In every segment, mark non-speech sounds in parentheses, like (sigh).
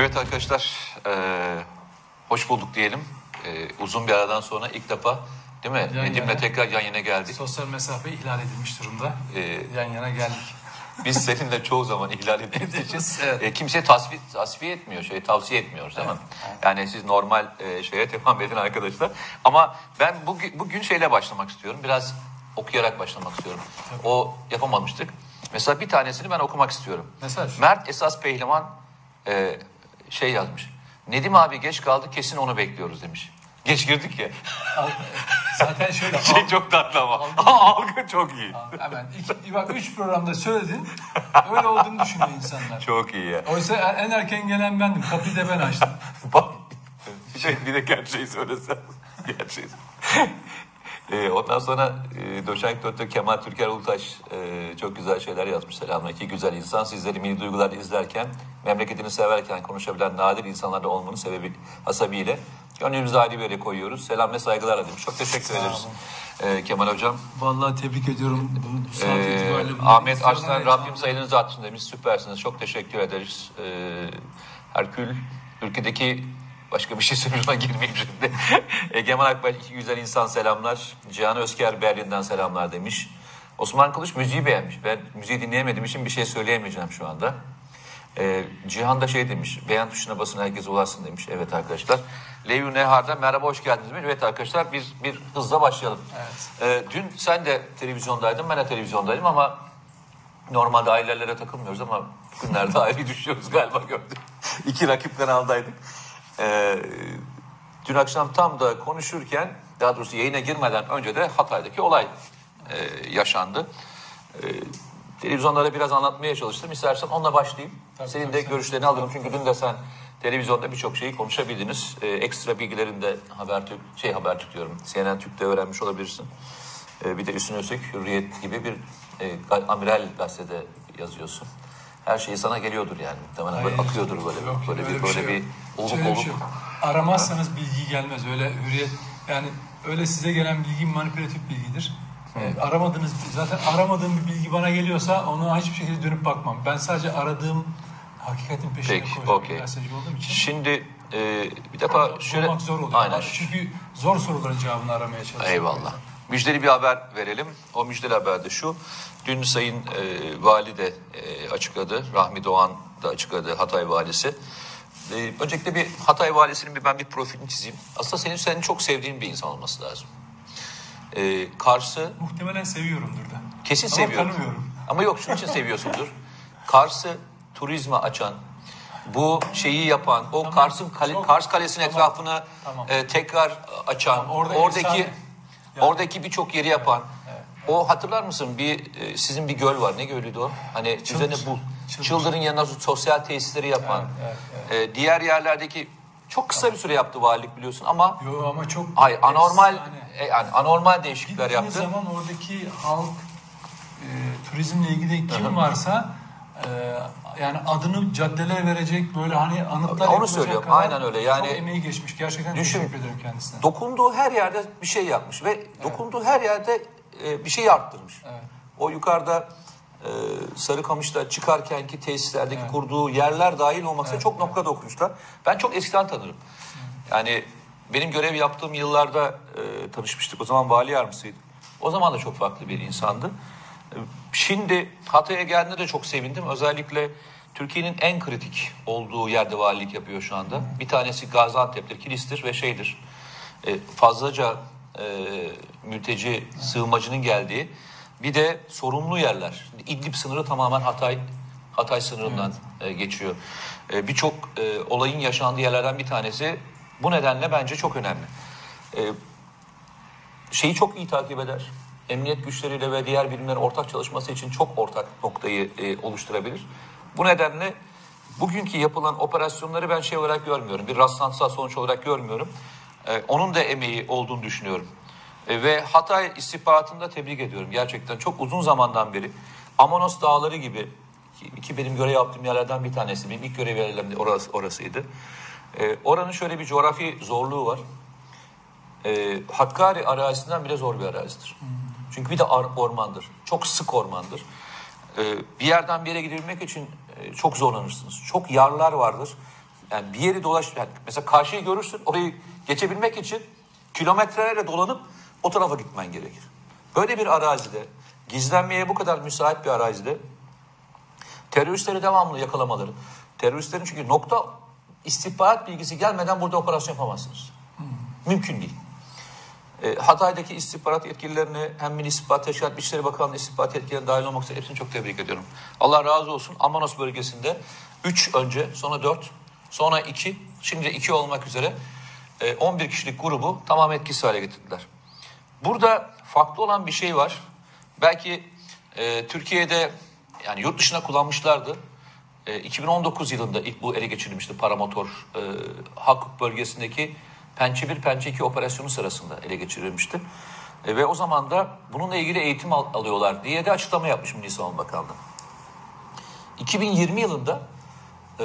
Evet arkadaşlar, e, hoş bulduk diyelim. E, uzun bir aradan sonra ilk defa değil mi? Yan Nedim'le yana. tekrar yan yana geldik. Sosyal mesafe ihlal edilmiş durumda. Ee, Yan yana geldik. (laughs) Biz seninle çoğu zaman ihlal (laughs) ettiğimiz için Evet. e, kimseye tasfiye, tasfiye etmiyor, şey tavsiye etmiyoruz değil mi? Yani siz normal e, şeye devam edin arkadaşlar. Ama ben bugün, bugün şeyle başlamak istiyorum. Biraz okuyarak başlamak istiyorum. O yapamamıştık. Mesela bir tanesini ben okumak istiyorum. Mesaj. Mert Esas Pehlivan e, şey yazmış. Nedim abi geç kaldı kesin onu bekliyoruz demiş. Geç girdik ya. Zaten şöyle. (laughs) Şey al- çok tatlı ama. Algı çok iyi. hemen iki, bak üç programda söyledin. Öyle olduğunu düşünüyor insanlar. Çok iyi ya. Oysa en erken gelen bendim. Kapıyı da ben açtım. Bak, şey, bir de gerçeği söylesem. Gerçeği. Ee, ondan sonra e, Doçent Doktor Kemal Türker Ulutaş e, çok güzel şeyler yazmış. Selamünaleyküm güzel insan. Sizleri mini duygular izlerken, memleketini severken konuşabilen nadir insanlarda olmanın sebebi hasabiyle gönlümüzü ayrı bir yere koyuyoruz. Selam ve saygılar demiş. Çok teşekkür ederiz e, Kemal Hocam. Vallahi tebrik ediyorum. Bu, bu bunu Ahmet Arslan. Rabbim sayınızı atsın demiş. Süpersiniz. Çok teşekkür ederiz. Ee, Herkül ülkedeki başka bir şey (laughs) söylüyorsa girmeyeyim şimdi. (laughs) Egemen Akbaş iki güzel insan selamlar. Cihan Özker Berlin'den selamlar demiş. Osman Kılıç müziği beğenmiş. Ben müziği dinleyemediğim için bir şey söyleyemeyeceğim şu anda. Ee, Cihan da şey demiş, beğen tuşuna basın herkes ulaşsın demiş. Evet arkadaşlar. Leyun Nehar'da merhaba hoş geldiniz demiş. Evet arkadaşlar biz bir hızla başlayalım. Evet. Ee, dün sen de televizyondaydın, ben de televizyondaydım ama normalde ailelere takılmıyoruz ama bugünlerde (laughs) ayrı düşüyoruz galiba gördüm. İki rakip kanaldaydık. Ee, dün akşam tam da konuşurken, daha doğrusu yayına girmeden önce de Hatay'daki olay e, yaşandı. Ee, televizyonlara biraz anlatmaya çalıştım. İstersen onunla başlayayım. Tabii, Senin tabii, de sen- görüşlerini alırım. Çünkü dün de sen televizyonda birçok şeyi konuşabildiniz. Ee, ekstra bilgilerini de Habertürk, şey Habertürk diyorum, CNN Türk'te öğrenmiş olabilirsin. Ee, bir de Üstün Öztürk, Hürriyet gibi bir e, amiral gazetede yazıyorsun. Her şey sana geliyordur yani. Muhtemelen böyle Hayır. akıyordur böyle, Yok, böyle öyle bir böyle şey bir oluk bir oluk. şey. Aramazsanız bilgi gelmez. Öyle hürriyet yani öyle size gelen bilgi manipülatif bilgidir. Ee, aramadığınız zaten aramadığım bir bilgi bana geliyorsa ona hiçbir şekilde dönüp bakmam. Ben sadece aradığım hakikatin peşine Peki, koşan okey. bir gazeteci olduğum için. Şimdi e, bir defa şöyle... Bulmak zor oluyor. Aynen. Çünkü zor soruların cevabını aramaya çalışıyorum. Eyvallah. Müjdeli bir haber verelim. O müjdeli haber de şu. Dün Sayın e, Vali de e, açıkladı. Rahmi Doğan da açıkladı Hatay Valisi. E, öncelikle bir Hatay Valisi'nin bir ben bir profilini çizeyim. Aslında senin senin çok sevdiğin bir insan olması lazım. E, Kars'ı Muhtemelen seviyorumdur da. kesin Ama seviyorum. tanımıyorum. Ama yok şunun için seviyorsundur. Kars'ı turizme açan, bu şeyi yapan, o Tamam, Kars'ın kale- çok- Kars Kalesi'nin tamam, etrafını tamam. e, tekrar açan, Tamam, orada oradaki efsane. Oradaki birçok yeri yapan. O hatırlar mısın bir e, sizin bir göl var. Ne gölüydü o? Hani üzerine bul. Çıldır. Çıldır'ın yanına sosyal tesisleri yapan. Evet, evet, e, diğer yerlerdeki çok kısa bir süre yaptı valilik biliyorsun ama Yo ama çok hayır anormal e, yani anormal değişiklikler Gittiğiniz yaptı. zaman oradaki halk e, turizmle ilgili kim varsa e, yani adını caddelere verecek böyle hani anıtlar Onu söylüyorum, kadar aynen öyle. Yani çok emeği geçmiş. Gerçekten düşün- teşekkür ederim kendisine. dokunduğu her yerde bir şey yapmış ve dokunduğu her yerde e, bir şey arttırmış. Evet. O yukarıda e, Sarıkamış'ta çıkarkenki tesislerdeki kurduğu yerler dahil olmak üzere çok nokta dokunuşlar. Ben çok eskiden tanırım. Yani benim görev yaptığım yıllarda e, tanışmıştık. O zaman vali yardımcısıydı. O zaman da çok farklı bir insandı. Şimdi Hatay'a geldiğinde de çok sevindim. Özellikle Türkiye'nin en kritik olduğu yerde valilik yapıyor şu anda. Bir tanesi Gaziantep'tir, Kilis'tir ve şeydir. E, fazlaca e, mülteci, sığınmacının geldiği bir de sorumlu yerler. İdlib sınırı tamamen Hatay Hatay sınırından e, geçiyor. E, Birçok e, olayın yaşandığı yerlerden bir tanesi. Bu nedenle bence çok önemli. E, şeyi çok iyi takip eder. Emniyet güçleriyle ve diğer birimlerin ortak çalışması için çok ortak noktayı e, oluşturabilir. Bu nedenle bugünkü yapılan operasyonları ben şey olarak görmüyorum. Bir rastlantısal sonuç olarak görmüyorum. E, onun da emeği olduğunu düşünüyorum. E, ve Hatay istihbaratını tebrik ediyorum. Gerçekten çok uzun zamandan beri Amanos Dağları gibi ki, ki benim görev yaptığım yerlerden bir tanesi. Benim ilk görev yerlerim orası, orasıydı. E, oranın şöyle bir coğrafi zorluğu var e, Hakkari arazisinden bile zor bir arazidir. Çünkü bir de ormandır. Çok sık ormandır. E, bir yerden bir yere gidebilmek için e, çok zorlanırsınız. Çok yarlar vardır. yani bir yeri dolaş yani mesela karşıyı görürsün orayı geçebilmek için kilometrelerle dolanıp o tarafa gitmen gerekir. Böyle bir arazide gizlenmeye bu kadar müsait bir arazide teröristleri devamlı yakalamaları. Teröristlerin çünkü nokta istihbarat bilgisi gelmeden burada operasyon yapamazsınız. Mümkün değil. E, Hatay'daki istihbarat yetkililerini hem Milli İstihbarat Teşkilatı İçişleri Bakanlığı istihbarat yetkililerine dahil olmak üzere hepsini çok tebrik ediyorum. Allah razı olsun. Amanos bölgesinde 3 önce sonra 4 sonra 2 şimdi 2 olmak üzere e, 11 kişilik grubu tamam etkisiz hale getirdiler. Burada farklı olan bir şey var. Belki e, Türkiye'de yani yurt dışına kullanmışlardı. E, 2019 yılında ilk bu ele geçirilmişti paramotor e, Hakkuk bölgesindeki Pençe 1, Pençe 2 operasyonu sırasında ele geçirilmişti. E, ve o zaman da bununla ilgili eğitim al- alıyorlar diye de açıklama yapmış Milli Savunma Bakanlığı. 2020 yılında e,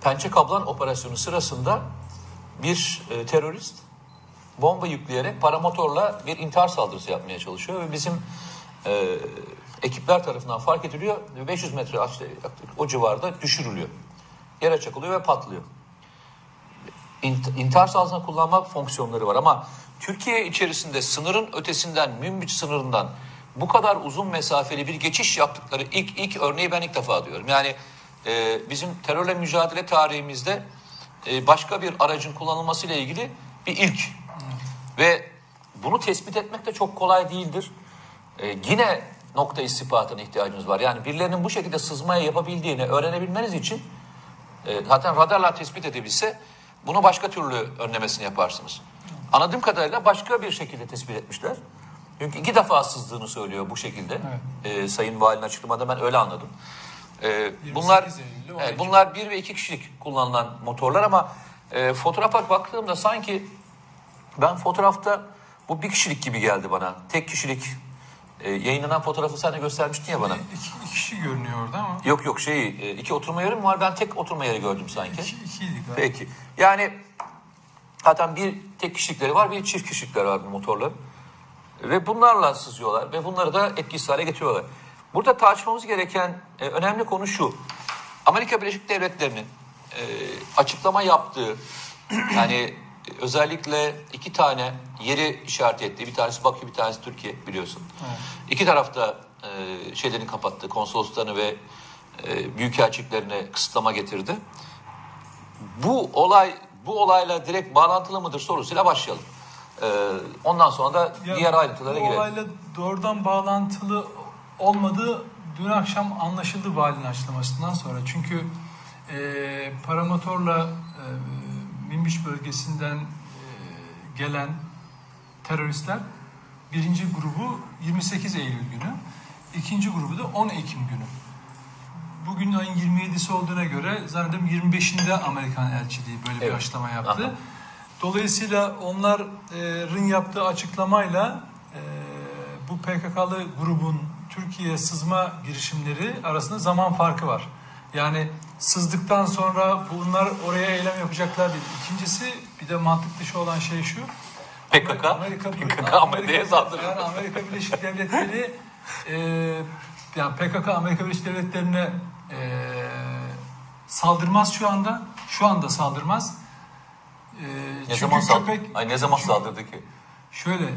Pençe Kablan operasyonu sırasında bir e, terörist bomba yükleyerek paramotorla bir intihar saldırısı yapmaya çalışıyor ve bizim e, ekipler tarafından fark ediliyor ve 500 metre o civarda düşürülüyor. Yere çakılıyor ve patlıyor. İnt- İntihar saldırısına kullanma fonksiyonları var ama Türkiye içerisinde sınırın ötesinden, Münbiç sınırından bu kadar uzun mesafeli bir geçiş yaptıkları ilk ilk örneği ben ilk defa diyorum. Yani e, bizim terörle mücadele tarihimizde e, başka bir aracın kullanılmasıyla ilgili bir ilk. Ve bunu tespit etmek de çok kolay değildir. E, yine nokta istihbaratına ihtiyacınız var. Yani birilerinin bu şekilde sızmaya yapabildiğini öğrenebilmeniz için e, zaten radarlar tespit edebilse bunu başka türlü önlemesini yaparsınız. Anladığım kadarıyla başka bir şekilde tespit etmişler. Çünkü iki defa sızdığını söylüyor bu şekilde. E, Sayın Valinin açıklamada ben öyle anladım. E, bunlar evet, ekip. bunlar bir ve iki kişilik kullanılan motorlar ama e, fotoğrafa baktığımda sanki ben fotoğrafta bu bir kişilik gibi geldi bana. Tek kişilik e, yayınlanan fotoğrafı sen de göstermiştin ya bana. İki, iki kişi görünüyor orada ama. Yok yok şey e, iki oturma yeri mi var? Ben tek oturma yeri gördüm sanki. İki, ikiydi galiba. Peki. Yani zaten bir tek kişilikleri var, bir çift kişilikleri var bu motorların. Ve bunlarla sızıyorlar ve bunları da etkisiz hale getiriyorlar. Burada tartışmamız gereken e, önemli konu şu. Amerika Birleşik Devletleri'nin e, açıklama yaptığı (clears throat) yani özellikle iki tane yeri işaret ettiği bir tanesi Bakü bir tanesi Türkiye biliyorsun. İki tarafta e, şeylerini kapattı konsoloslarını ve e, büyükelçiliklerine kısıtlama getirdi bu olay bu olayla direkt bağlantılı mıdır sorusuyla başlayalım. Ee, ondan sonra da Ya, diğer ayrıntılara bu girelim. olayla doğrudan bağlantılı olmadığı dün akşam anlaşıldı valinin açıklamasından sonra. Çünkü e, paramotorla e, Minbiş bölgesinden e, gelen teröristler birinci grubu 28 Eylül günü, ikinci grubu da 10 Ekim günü. Bugün ayın 27'si olduğuna göre zannederim 25'inde Amerikan elçiliği böyle bir Evet. açıklama yaptı. Aha. Dolayısıyla onların yaptığı açıklamayla e, bu PKK'lı grubun Türkiye'ye sızma girişimleri arasında zaman farkı var. Yani sızdıktan sonra bunlar oraya eylem yapacaklar değil. İkincisi bir de mantık dışı olan şey şu. PKK, Amerika, PKK Amerika'ya saldırıyor. Yani Amerika Birleşik Devletleri e, yani PKK Amerika Birleşik Devletleri'ne e, saldırmaz şu anda. Şu anda saldırmaz. E, Ne çünkü zaman saldırdı? köpek- Ay ne zaman çünkü- saldırdı ki? Şöyle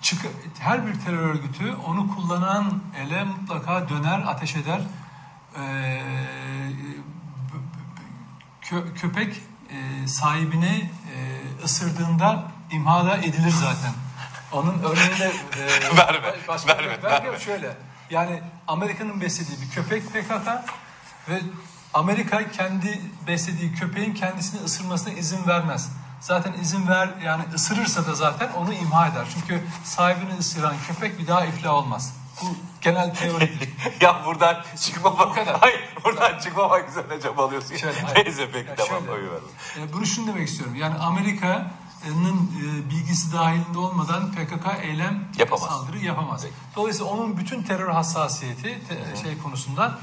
çık her bir terör örgütü onu kullanan ele mutlaka döner, ateş eder. B- kö- köpek e, sahibini e, ısırdığında imhada edilir zaten. Onun örneğini de e, (laughs) Verme, başka- verme, ben- verme. Şöyle yani Amerika'nın beslediği bir köpek PKK ve Amerika kendi beslediği köpeğin kendisini ısırmasına izin vermez. Zaten izin ver yani ısırırsa da zaten onu imha eder. Çünkü sahibini ısıran köpek bir daha iflah olmaz. Bu genel teoridir. (laughs) ya buradan çıkmamak. Bu kadar. Hayır buradan çıkmamak üzerine çabalıyorsun. Şöyle. Neyse peki tamam. şöyle, e, bunu şunu demek istiyorum. Yani Amerika'nın e, bilgisi dahilinde olmadan PKK eylem Yapamaz. saldırı yapamaz. Peki. Dolayısıyla onun bütün terör hassasiyeti te- şey konusunda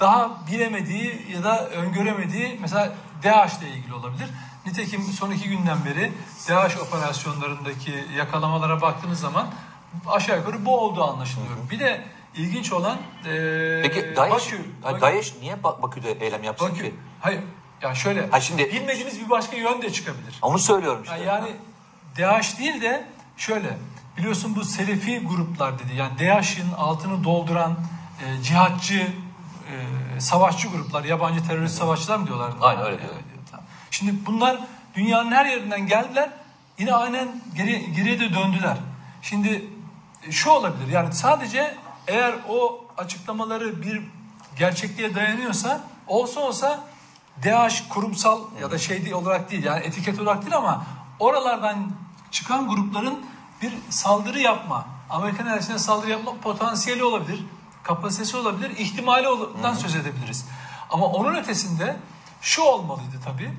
daha bilemediği ya da öngöremediği mesela DAEŞ ile ilgili olabilir. Nitekim son iki günden beri DAEŞ operasyonlarındaki yakalamalara baktığınız zaman aşağı yukarı bu olduğu anlaşılıyor. Bir de ilginç olan e, Peki DAEŞ, Bakü, Bakü- DAEŞ niye Bak- Bakü'de eylem yapsın Bakü. ki? Hayır. Yani şöyle Ha şimdi- bilmediğiniz bir başka yön de çıkabilir. Onu söylüyorum işte. Yani, yani değil de şöyle biliyorsun bu Selefi gruplar dedi. Yani DH'in altını dolduran e, cihatçı e, savaşçı gruplar, yabancı terörist savaşçılar mı diyorlar? Aynen öyle diyor. Evet, tamam. Şimdi bunlar dünyanın her yerinden geldiler. Yine aynen geri, geriye de döndüler. Şimdi e, şu olabilir yani sadece eğer o açıklamaları bir gerçekliğe dayanıyorsa olsa olsa DH kurumsal ya da şey olarak değil yani etiket olarak değil ama oralardan çıkan grupların bir saldırı yapma, Amerikan enerjisine saldırı yapma potansiyeli olabilir, kapasitesi olabilir, ihtimali olduğundan söz edebiliriz. Ama onun ötesinde şu olmalıydı tabii.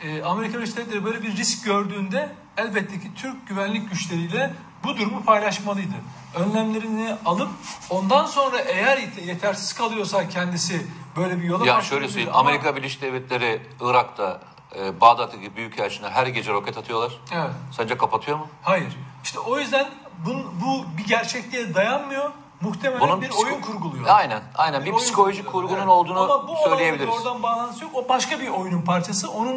Ee, Amerika Birleşik Devletleri böyle bir risk gördüğünde elbette ki Türk güvenlik güçleriyle bu durumu paylaşmalıydı. Önlemlerini alıp ondan sonra eğer yet- yetersiz kalıyorsa kendisi böyle bir yola Ya şöyle söyleyeyim. Ama- Amerika Birleşik Devletleri Irak'ta e, Bağdat'taki büyükelçine her gece roket atıyorlar. Evet. Sence kapatıyor mu? Hayır. İşte o yüzden bu, bu bir gerçekliğe dayanmıyor. Muhtemelen Bunun bir psiko- oyun kurguluyor. Aynen, aynen. Bir oyun psikolojik kurgunun Evet. olduğunu Ama bu söyleyebiliriz. olayla Oradan bağlantısı yok. O başka bir oyunun parçası. Onun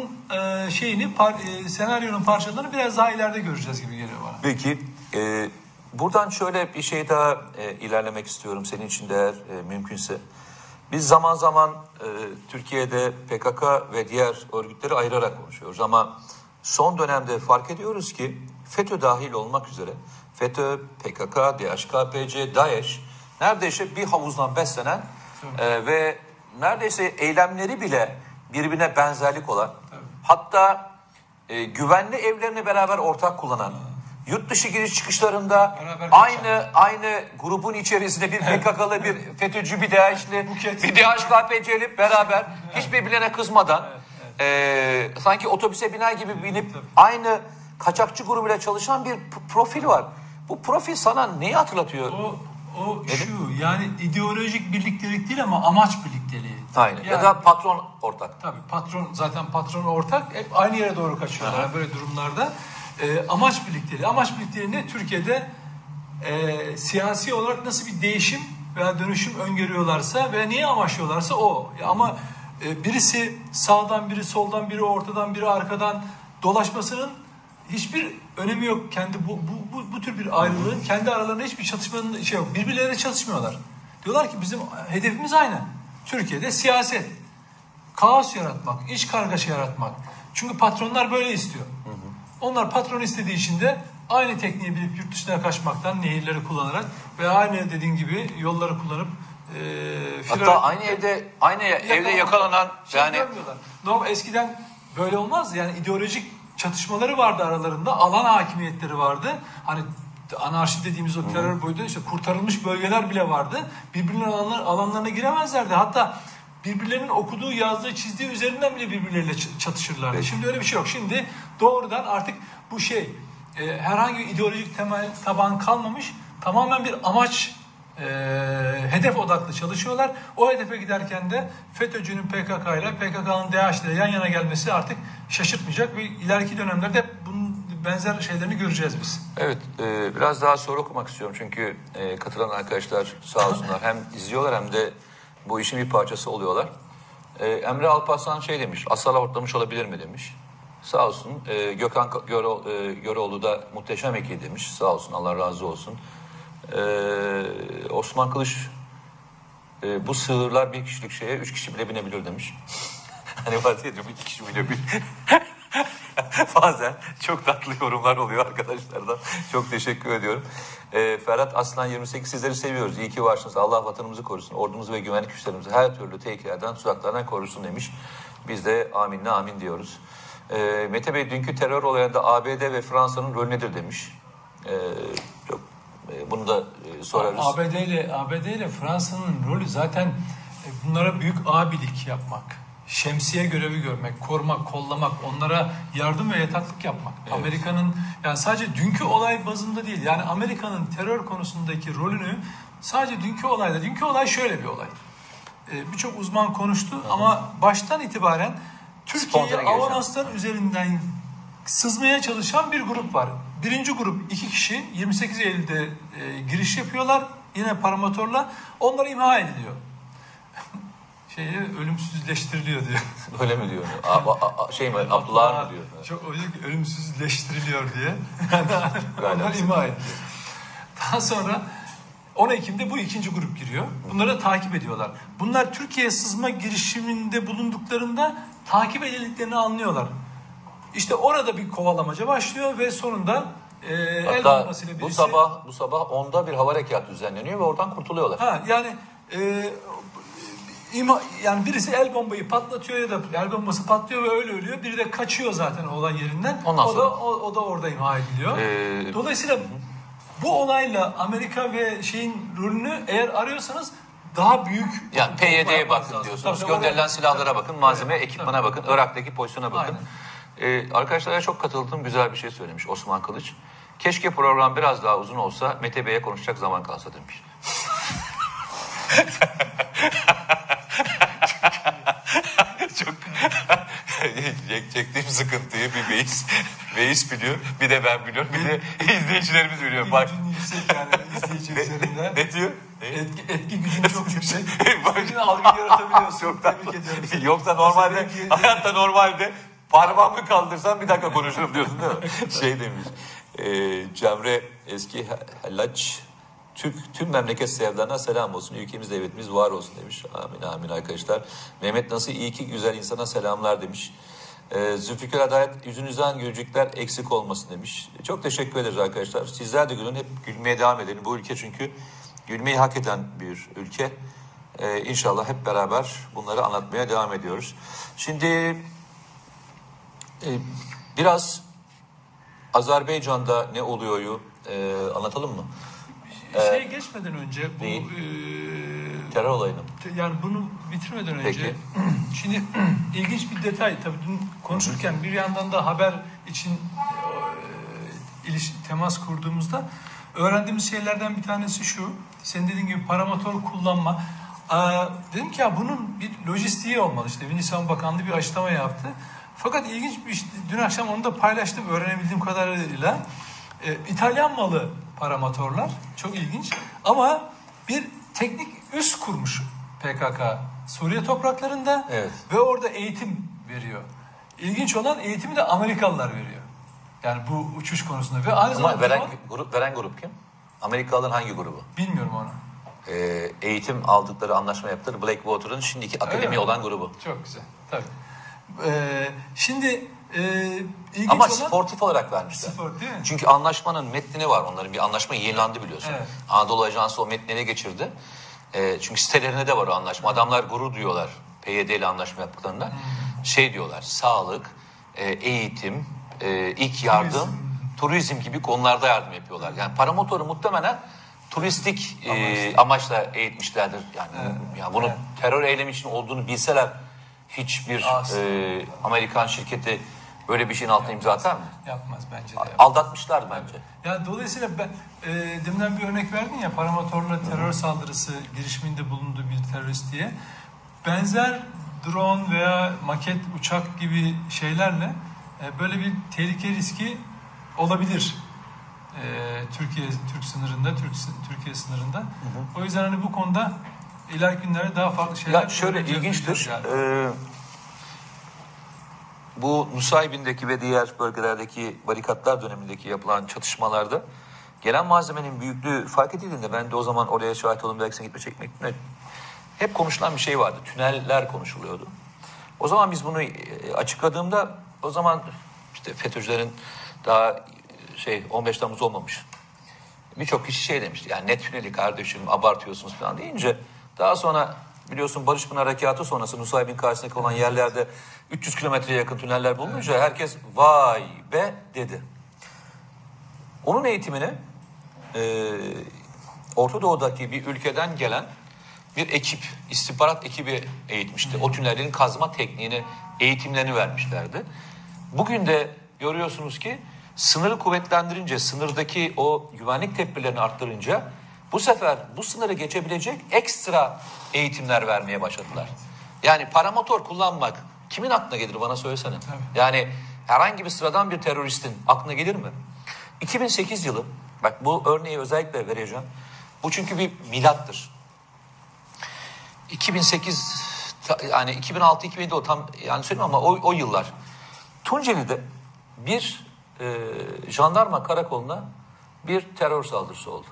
e, şeyini, par- e, senaryonun parçalarını biraz daha ileride göreceğiz gibi geliyor bana. Peki, e, buradan şöyle bir şey daha e, ilerlemek istiyorum senin için de eğer e, mümkünse. Biz zaman zaman e, Türkiye'de PKK ve diğer örgütleri ayırarak konuşuyoruz ama son dönemde fark ediyoruz ki FETÖ dahil olmak üzere FETÖ, PKK, DHKPC, DAEŞ neredeyse bir havuzdan beslenen e, ve neredeyse eylemleri bile birbirine benzerlik olan hatta e, güvenli evlerini beraber ortak kullanan yurt dışı giriş çıkışlarında Beraber aynı aynı grubun içerisinde bir PKK'lı bir FETÖ'cü bir DAEŞ'li bir DHKPC'li beraber hiç birbirlerine kızmadan e, sanki otobüse biner gibi binip aynı kaçakçı grubuyla çalışan bir profil var. Bu profil sana neyi hatırlatıyor? O, o şu yani ideolojik birliktelik değil ama amaç birlikteliği. Aynen. Ya Yani- da patron ortak. Tabii patron zaten patron ortak hep aynı yere doğru kaçıyorlar yani böyle durumlarda. Ee, amaç birlikteliği. Amaç birlikteliği ne? Türkiye'de e, siyasi olarak nasıl bir değişim veya dönüşüm öngörüyorlarsa ve niye amaçlıyorlarsa o. Ama e, birisi sağdan biri soldan biri ortadan biri arkadan dolaşmasının hiçbir önemi yok. Kendi bu, bu, bu, bu tür bir ayrılığın kendi aralarında hiçbir çatışmanın şey yok. Birbirleriyle çatışmıyorlar. Diyorlar ki bizim hedefimiz aynı. Türkiye'de siyaset kaos yaratmak, iç kargaşa yaratmak. Çünkü patronlar böyle istiyor. Onlar patron istediği için de aynı tekniği bilip yurt dışına kaçmaktan nehirleri kullanarak ve aynı dediğin gibi yolları kullanıp e, firar- Hatta aynı evde aynı evde yakalanan şey yani. Normal eskiden böyle olmaz yani ideolojik çatışmaları vardı aralarında, alan hakimiyetleri vardı. Hani anarşi dediğimiz o terör boyutu işte kurtarılmış bölgeler bile vardı. Birbirlerinin alanlar, alanlarına giremezlerdi. Hatta birbirlerinin okuduğu, yazdığı, çizdiği üzerinden bile birbirleriyle çatışırlardı. Şimdi öyle bir şey yok. Şimdi doğrudan artık bu şey e, herhangi bir ideolojik temel taban kalmamış. Tamamen bir amaç e, hedef odaklı çalışıyorlar. O hedefe giderken de FETÖ'cünün PKK ile PKK'nın DAEŞ ile yan yana gelmesi artık şaşırtmayacak ve ileriki dönemlerde bunun benzer şeylerini göreceğiz biz. Evet, e, biraz daha soru okumak istiyorum çünkü e, katılan arkadaşlar sağ olsunlar hem izliyorlar hem de bu işin bir parçası oluyorlar. E, Emre Alparslan şey demiş, asala hortlamış olabilir mi demiş. Sağ olsun. E, Gökhan Göre, e, Göreoğlu da muhteşem ekip demiş. Sağ olsun, Allah razı olsun. E, Osman Kılıç, e, bu sığırlar bir kişilik şeye üç kişi bile binebilir demiş. (laughs) hani var ya iki kişi bile bin. (laughs) Bazen çok tatlı yorumlar oluyor arkadaşlardan. Çok teşekkür ediyorum. Ee, Ferhat Aslan 28 sizleri seviyoruz. İyi ki varsınız. Allah vatanımızı korusun. Ordumuzu ve güvenlik güçlerimizi her türlü tehlikelerden, tuzaklardan korusun demiş. Biz de aminle amin diyoruz. Ee, Mete Bey dünkü terör olayında ABD ve Fransa'nın rolü nedir demiş. Ee, çok, e, bunu da e, sorarız. ABD ile ABD ile Fransa'nın rolü zaten e, bunlara büyük abilik yapmak. Şemsiye görevi görmek, korumak, kollamak, onlara yardım ve yataklık yapmak. Amerika'nın yani sadece dünkü olay bazında değil. Yani Amerika'nın terör konusundaki rolünü sadece dünkü olayda. Dünkü olay şöyle bir olay. Ee, Birçok uzman konuştu ama baştan itibaren Türkiye'ye avanslar üzerinden sızmaya çalışan bir grup var. Birinci grup iki kişi 28 Eylül'de e, giriş yapıyorlar yine paramotorla. Onlar imha ediliyor. (laughs) şeyi ölümsüzleştiriliyor diyor. (laughs) Öyle mi diyor? A- a- a- şey mi? Abdullah mı diyor? (laughs) Çok ki ölümsüzleştiriliyor diye. Onlar ima etti. Daha sonra 10 Ekim'de bu ikinci grup giriyor. Bunları da takip ediyorlar. Bunlar Türkiye'ye sızma girişiminde bulunduklarında takip edildiklerini anlıyorlar. İşte orada bir kovalamaca başlıyor ve sonunda e, el bombasıyla bu birisi... sabah bu sabah onda bir hava harekatı düzenleniyor ve oradan kurtuluyorlar. Ha yani e, ima, yani birisi el bombayı patlatıyor ya da el bombası patlıyor ve öyle ölüyor. Biri de kaçıyor zaten olay yerinden. Ondan o sonra- da o, o da orada imha ediliyor. Ee, Dolayısıyla bu olayla Amerika ve şeyin rolünü eğer arıyorsanız daha büyük Yani PYD'ye bakın lazım. diyorsunuz. Tabii, Gönderilen oraya- silahlara bakın, malzeme, Evet, ekipmana tabii. bakın, Irak'taki pozisyona bakın. Aynen. Ee, arkadaşlara çok katıldığım güzel bir şey söylemiş Osman Kılıç. Keşke program biraz daha uzun olsa Mete Bey'e konuşacak zaman kalsa demiş. (laughs) çok Çek- çektiğim sıkıntıyı bir Veys, Veys biliyor, bir de ben biliyorum, bir de (laughs) izleyicilerimiz biliyor. Bak Gücün yüksek yani izleyici üzerinde. ne diyor? Ne? Etki, etki gücün çok yüksek. (laughs) Senin algı yaratabiliyorsun. Yoksa, Tebrik ediyorum seni. yoksa normalde hayatta normalde parmağımı kaldırsam bir dakika konuşurum diyorsun değil mi? (laughs) şey demiş. E, Cemre eski Hallaç Türk tüm memleket sevdana selam olsun. Ülkemiz devletimiz var olsun demiş. Amin amin arkadaşlar. Mehmet nasıl iyi ki güzel insana selamlar demiş. E, Zülfikar Adalet yüzünüzden gülücükler eksik olmasın demiş. Çok teşekkür ederiz arkadaşlar. Sizler de gülün hep gülmeye devam edelim. Bu ülke çünkü gülmeyi hak eden bir ülke. Ee, inşallah hep beraber bunları anlatmaya devam ediyoruz. Şimdi e, biraz Azerbaycan'da ne oluyoryu e, anlatalım mı? Şey geçmeden önce bu e, Terör olayını. yani bunu bitirmeden önce Peki. (clears throat) şimdi (clears throat) ilginç bir detay tabii dün konuşurken bir yandan da haber için e, iliş, temas kurduğumuzda öğrendiğimiz şeylerden bir tanesi şu. Senin dediğin gibi paramotor kullanma. Aa, dedim ki ya bunun bir lojistiği olmalı. İşte Milli Savunma Bakanlığı bir açıklama yaptı. Fakat ilginç bir şey, dün akşam onu da paylaştım öğrenebildiğim kadarıyla. E, İtalyan malı paramotorlar. Çok ilginç. Ama bir teknik üs kurmuş PKK Suriye topraklarında Evet. ve orada eğitim veriyor. İlginç olan eğitimi de Amerikalılar veriyor. Yani bu uçuş konusunda ve aynı Ama zamanda veren grup veren grup kim? Amerikalıların hangi grubu? bilmiyorum onu. Ee, eğitim aldıkları, anlaşma yaptıkları Blackwater'ın şimdiki akademi mi? olan grubu. Çok güzel. Tabii. Ee, şimdi e, ilginç Ama olan sportif olarak vermişler. spor değil mi? Çünkü anlaşmanın metnini var onların. Bir anlaşma yayınlandı biliyorsun. Evet. Anadolu Ajansı o metni ele geçirdi. Ee, çünkü sitelerine de var o anlaşma. Adamlar gurur duyuyorlar PYD ile anlaşma yaptıklarında. Hmm. Şey diyorlar, sağlık, e, eğitim, e, ilk yardım, turizm. gibi konularda yardım yapıyorlar. Yani paramotoru muhtemelen turistik e, amaçla eğitmişlerdir. Yani, yani bunun evet. terör eylemi için olduğunu bilseler hiçbir Aslında. e, Amerikan şirketi böyle bir şeyin altına imza atar mı? Yapmaz bence de. yapmaz. Aldatmışlar bence. Yani dolayısıyla ben e, deminden bir örnek verdin ya paramotorla terör saldırısı girişiminde bulunduğu bir terörist diye. Benzer drone veya maket uçak gibi şeylerle e, böyle bir tehlike riski olabilir. E, Türkiye Türk sınırında, Türk Türkiye sınırında. O yüzden hani bu konuda ileriki günlerde daha farklı şeyler Ya şöyle ilginçtir. yani. Ee, bu Nusaybin'deki ve diğer bölgelerdeki barikatlar dönemindeki yapılan çatışmalarda gelen malzemenin büyüklüğü fark edildiğinde ben de o zaman oraya şahit oldum belki sen gitme çekmek hep konuşulan bir şey vardı. Tüneller konuşuluyordu. O zaman biz bunu e, açıkladığımda o zaman işte FETÖ'cülerin daha e, şey 15 Temmuz olmamış. Birçok kişi şey demişti yani net tüneli kardeşim abartıyorsunuz falan deyince daha sonra biliyorsun Barış Pınar Harekatı sonrası Nusaybin karşısındaki olan yerlerde 300 kilometreye yakın tüneller bulununca herkes vay be dedi. Onun eğitimini e, Orta Doğu'daki bir ülkeden gelen bir ekip, istihbarat ekibi eğitmişti. O tünellerin kazma tekniğini, eğitimlerini vermişlerdi. Bugün de görüyorsunuz ki sınırı kuvvetlendirince, sınırdaki o güvenlik tedbirlerini arttırınca bu sefer bu sınırı geçebilecek ekstra eğitimler vermeye başladılar. Yani paramotor kullanmak kimin aklına gelir bana söylesene. Yani herhangi bir sıradan bir teröristin aklına gelir mi? 2008 yılı, bak bu örneği özellikle vereceğim. Bu çünkü bir milattır. 2008 ta- yani 2006-2007 o tam yani söyleyeyim ama o, o yıllar. Tunceli'de bir e, jandarma karakoluna bir terör saldırısı oldu.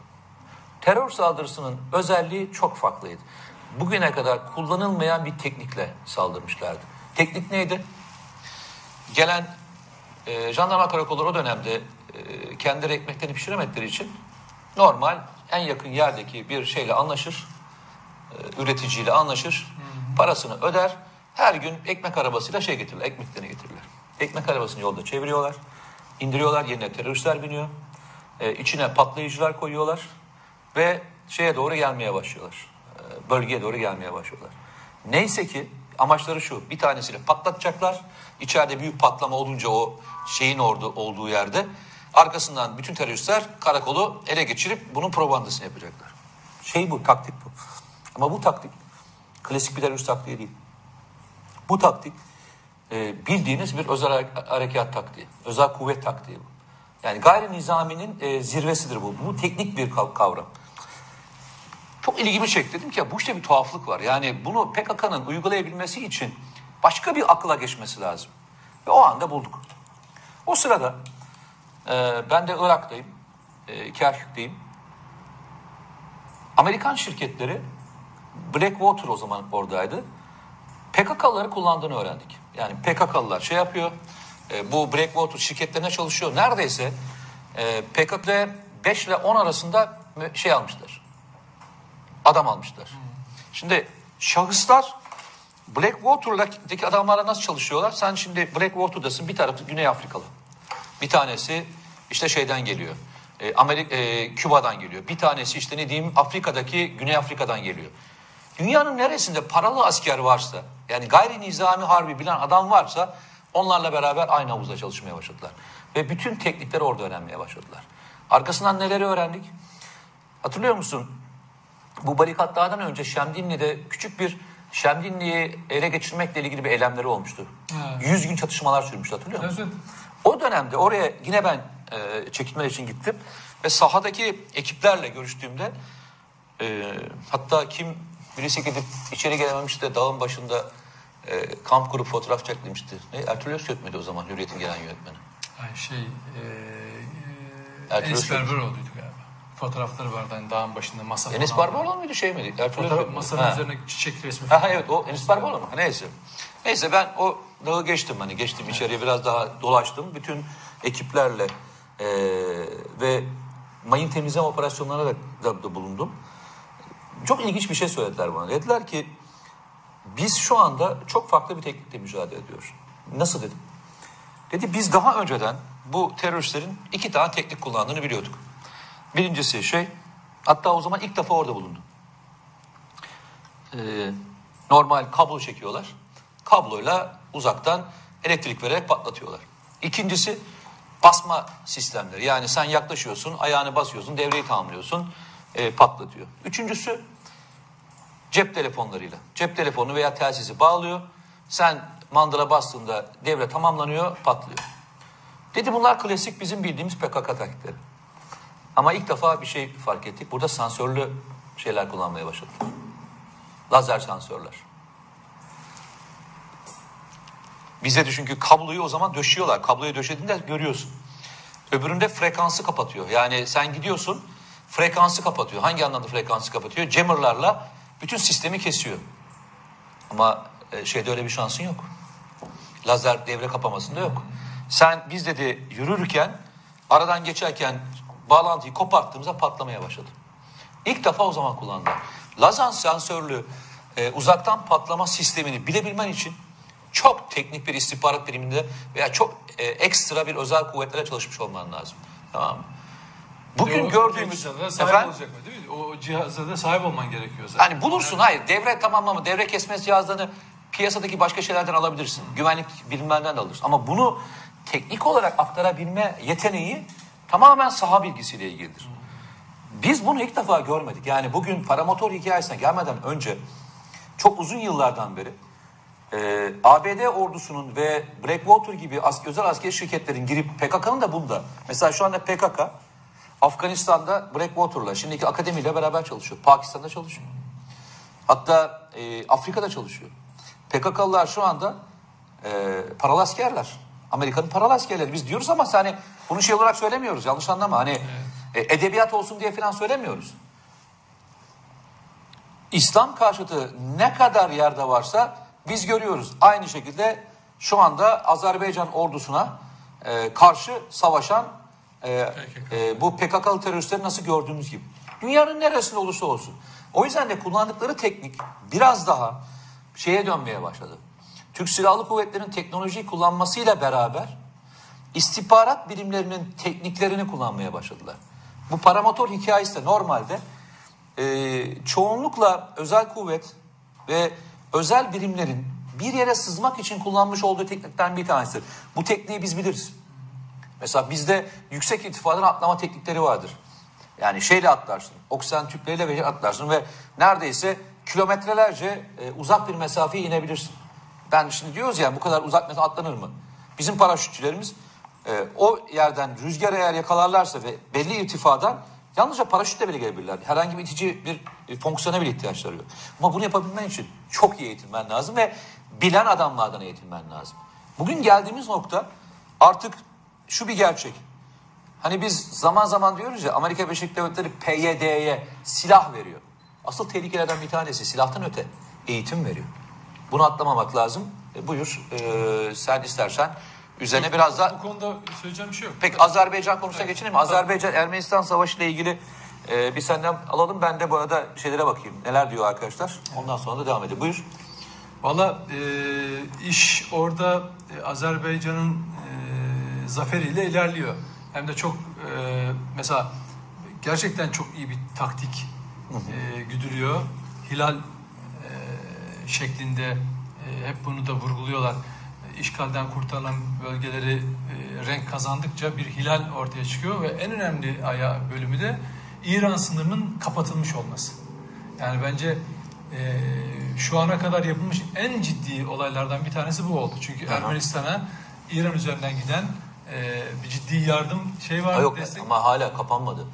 Terör saldırısının özelliği çok farklıydı. Bugüne kadar kullanılmayan bir teknikle saldırmışlardı. Teknik neydi? Gelen e, jandarma karakolları o dönemde e, kendileri ekmeklerini pişiremedikleri için normal en yakın yerdeki bir şeyle anlaşır, e, üreticiyle anlaşır, parasını öder. Her gün ekmek arabasıyla şey getirirler, ekmeklerini getirirler. Ekmek arabasını yolda çeviriyorlar, indiriyorlar, yerine teröristler biniyor. E, içine patlayıcılar koyuyorlar ve şeye doğru gelmeye başlıyorlar. E, bölgeye doğru gelmeye başlıyorlar. Neyse ki amaçları şu, bir tanesiyle patlatacaklar. İçeride büyük patlama olunca o şeyin orada olduğu yerde arkasından bütün teröristler karakolu ele geçirip bunun propagandasını yapacaklar. Şey bu, taktik bu. Ama bu taktik klasik bir terörist taktiği değil. Bu taktik e, bildiğiniz bir özel hare- harekat taktiği, özel kuvvet taktiği bu. Yani gayri nizaminin e, zirvesidir bu. Bu teknik bir kav- kavram. Çok ilgimi çekti. Dedim ki ya bu işte bir tuhaflık var. Yani bunu PKK'nın uygulayabilmesi için başka bir akıla geçmesi lazım. Ve o anda bulduk. O sırada e, ben de Irak'tayım, e, Kerkük'teyim. Amerikan şirketleri Blackwater o zaman oradaydı. PKK'ları kullandığını öğrendik. Yani PKK'lılar şey yapıyor. e, bu Blackwater şirketlerine çalışıyor. Neredeyse e, PKK 5 ile 10 arasında şey almışlar. Adam almışlar. Şimdi şahıslar Blackwater'daki adamlarla nasıl çalışıyorlar? Sen şimdi Blackwater'dasın bir tarafı Güney Afrikalı. Bir tanesi işte şeyden geliyor. E, Amerika, e, Küba'dan geliyor. Bir tanesi işte ne diyeyim Afrika'daki Güney Afrika'dan geliyor. Dünyanın neresinde paralı asker varsa yani gayri nizami harbi bilen adam varsa onlarla beraber aynı havuzda çalışmaya başladılar. Ve bütün teknikleri orada öğrenmeye başladılar. Arkasından neleri öğrendik? Hatırlıyor musun? Bu barikatlardan önce Şemdinli'de küçük bir Şemdinli'yi ele geçirmekle ilgili bir eylemleri olmuştu. Evet. 100 gün çatışmalar sürmüştü hatırlıyor musun? Evet. O dönemde oraya yine ben e, çekilme için gittim ve sahadaki ekiplerle görüştüğümde e, hatta kim birisi gidip içeri gelememiş de dağın başında e, kamp kurup fotoğraf çek demişti. Ne, Ertuğrul Özkök müydü o zaman Hürriyet'in gelen yönetmeni? Ay şey, e, Ertuğrul Enis. Berberoğlu'ydu. Fotoğrafları vardı hani dağın başında masa Enes falan. Barbaroğlu muydu şey miydi? Ertuğrul Fotoğraf masanın Ha. üzerine çiçek resmi. Ha, ha, evet o Enis Barbaroğlu mu? Neyse. Neyse ben o dağı geçtim hani geçtim içeriye biraz daha dolaştım. Bütün ekiplerle eee, ve mayın temizleme operasyonlarına da, da, da bulundum. Çok ilginç bir şey söylediler bana. Dediler ki biz şu anda çok farklı bir teknikle mücadele ediyoruz. Nasıl dedim? Dedi biz daha önceden bu teröristlerin iki tane teknik kullandığını biliyorduk. Birincisi şey hatta o zaman ilk defa orada bulundum e, normal kablo çekiyorlar. Kabloyla uzaktan elektrik vererek patlatıyorlar. İkincisi basma sistemleri. Yani sen yaklaşıyorsun, ayağını basıyorsun, devreyi tamamlıyorsun, e, patlatıyor. Üçüncüsü cep telefonlarıyla. Cep telefonu veya telsizi bağlıyor. Sen mandala bastığında devre tamamlanıyor, patlıyor. Dedi bunlar klasik bizim bildiğimiz PKK taktikleri. Ama ilk defa bir şey fark ettik. Burada sensörlü şeyler kullanmaya başladık. Lazer sensörler. Bize de çünkü kabloyu o zaman döşüyorlar. Kabloyu döşediğinde görüyorsun. Öbüründe frekansı kapatıyor. Yani sen gidiyorsun frekansı kapatıyor. Hangi anlamda frekansı kapatıyor? Jammerlarla bütün sistemi kesiyor. Ama e, şeyde öyle bir şansın yok. Lazer devre kapamasında yok. Sen biz dedi yürürken aradan geçerken bağlantıyı koparttığımızda patlamaya başladı. İlk defa o zaman kullandılar. Lazer sensörlü e, uzaktan patlama sistemini bilebilmen için çok teknik bir istihbarat biriminde veya çok e, ekstra bir özel kuvvetlere çalışmış olman lazım. Tamam mı? Bugün O gördüğümüz cihazlara sahip efendim olacak mı değil mi? O cihaza da sahip olman gerekiyor zaten. yani bulursun hayır devre tamamlama devre kesme cihazlarını piyasadaki başka şeylerden alabilirsin. Güvenlik birimlerinden de alırsın. Ama bunu teknik olarak aktarabilme yeteneği tamamen saha bilgisiyle ilgilidir. Biz bunu ilk defa görmedik. Yani bugün paramotor hikayesine gelmeden önce çok uzun yıllardan beri e, ABD ordusunun ve Blackwater gibi as- özel askeri şirketlerin girip PKK'nın da bunda. Mesela şu anda PKK Afganistan'da Blackwater'la şimdiki akademiyle beraber çalışıyor. Pakistan'da çalışıyor. Hatta e, Afrika'da çalışıyor. PKK'lılar şu anda e, paralı askerler. Amerika'nın paralı askerleri. Biz diyoruz ama hani bunu şey olarak söylemiyoruz. Yanlış anlama. Hani e, edebiyat olsun diye falan söylemiyoruz. İslam karşıtı ne kadar yerde varsa biz görüyoruz. Aynı şekilde şu anda Azerbaycan ordusuna e, karşı savaşan e, e, bu PKK'lı teröristleri nasıl gördüğümüz gibi. Dünyanın neresinde olursa olsun. O yüzden de kullandıkları teknik biraz daha şeye dönmeye başladı. Türk Silahlı Kuvvetleri'nin teknolojiyi kullanmasıyla beraber istihbarat birimlerinin tekniklerini kullanmaya başladılar. Bu paramotor hikayesi de normalde e, çoğunlukla özel kuvvet ve özel birimlerin bir yere sızmak için kullanmış olduğu teknikten bir tanesidir. Bu tekniği biz biliriz. Mesela bizde yüksek irtifadan atlama teknikleri vardır. Yani şeyle atlarsın, oksijen tüpleriyle atlarsın ve neredeyse kilometrelerce e, uzak bir mesafeye inebilirsin. Ben şimdi diyoruz ya bu kadar uzak mesafe atlanır mı? Bizim paraşütçülerimiz e, o yerden rüzgar eğer yakalarlarsa ve belli irtifadan yalnızca paraşütle bile gelebilirler. Herhangi bir itici bir e, fonksiyona bile ihtiyaçları yok. Ama bunu yapabilmen için çok iyi eğitilmen lazım ve bilen adamlardan eğitilmen lazım. Bugün geldiğimiz nokta artık şu bir gerçek. Hani biz zaman zaman diyoruz ya Amerika Birleşik Devletleri PYD'ye silah veriyor. Asıl tehlikelerden bir tanesi silahtan öte eğitim veriyor. Bunu atlamamak lazım. E, buyur e, sen istersen üzerine biraz da... Bu konuda söyleyeceğim bir şey yok. Peki Azerbaycan konusuna evet. geçelim mi? Azerbaycan-Ermenistan savaşı ile ilgili e, bir senden alalım. Ben de bu arada şeylere bakayım. Neler diyor arkadaşlar? Ondan sonra da devam edelim. Buyur. Valla e, iş orada e, Azerbaycan'ın e, zaferiyle ilerliyor. Hem de çok e, mesela gerçekten çok iyi bir taktik e, güdülüyor. Hilal şeklinde e, hep bunu da vurguluyorlar. E, işgalden kurtarılan bölgeleri e, renk kazandıkça bir hilal ortaya çıkıyor ve en önemli aya bölümü de İran sınırının kapatılmış olması. Yani bence e, şu ana kadar yapılmış en ciddi olaylardan bir tanesi bu oldu. Çünkü Ermenistan'a İran üzerinden giden e, bir ciddi yardım şey var. Ha, yok destek. ama hala kapanmadı.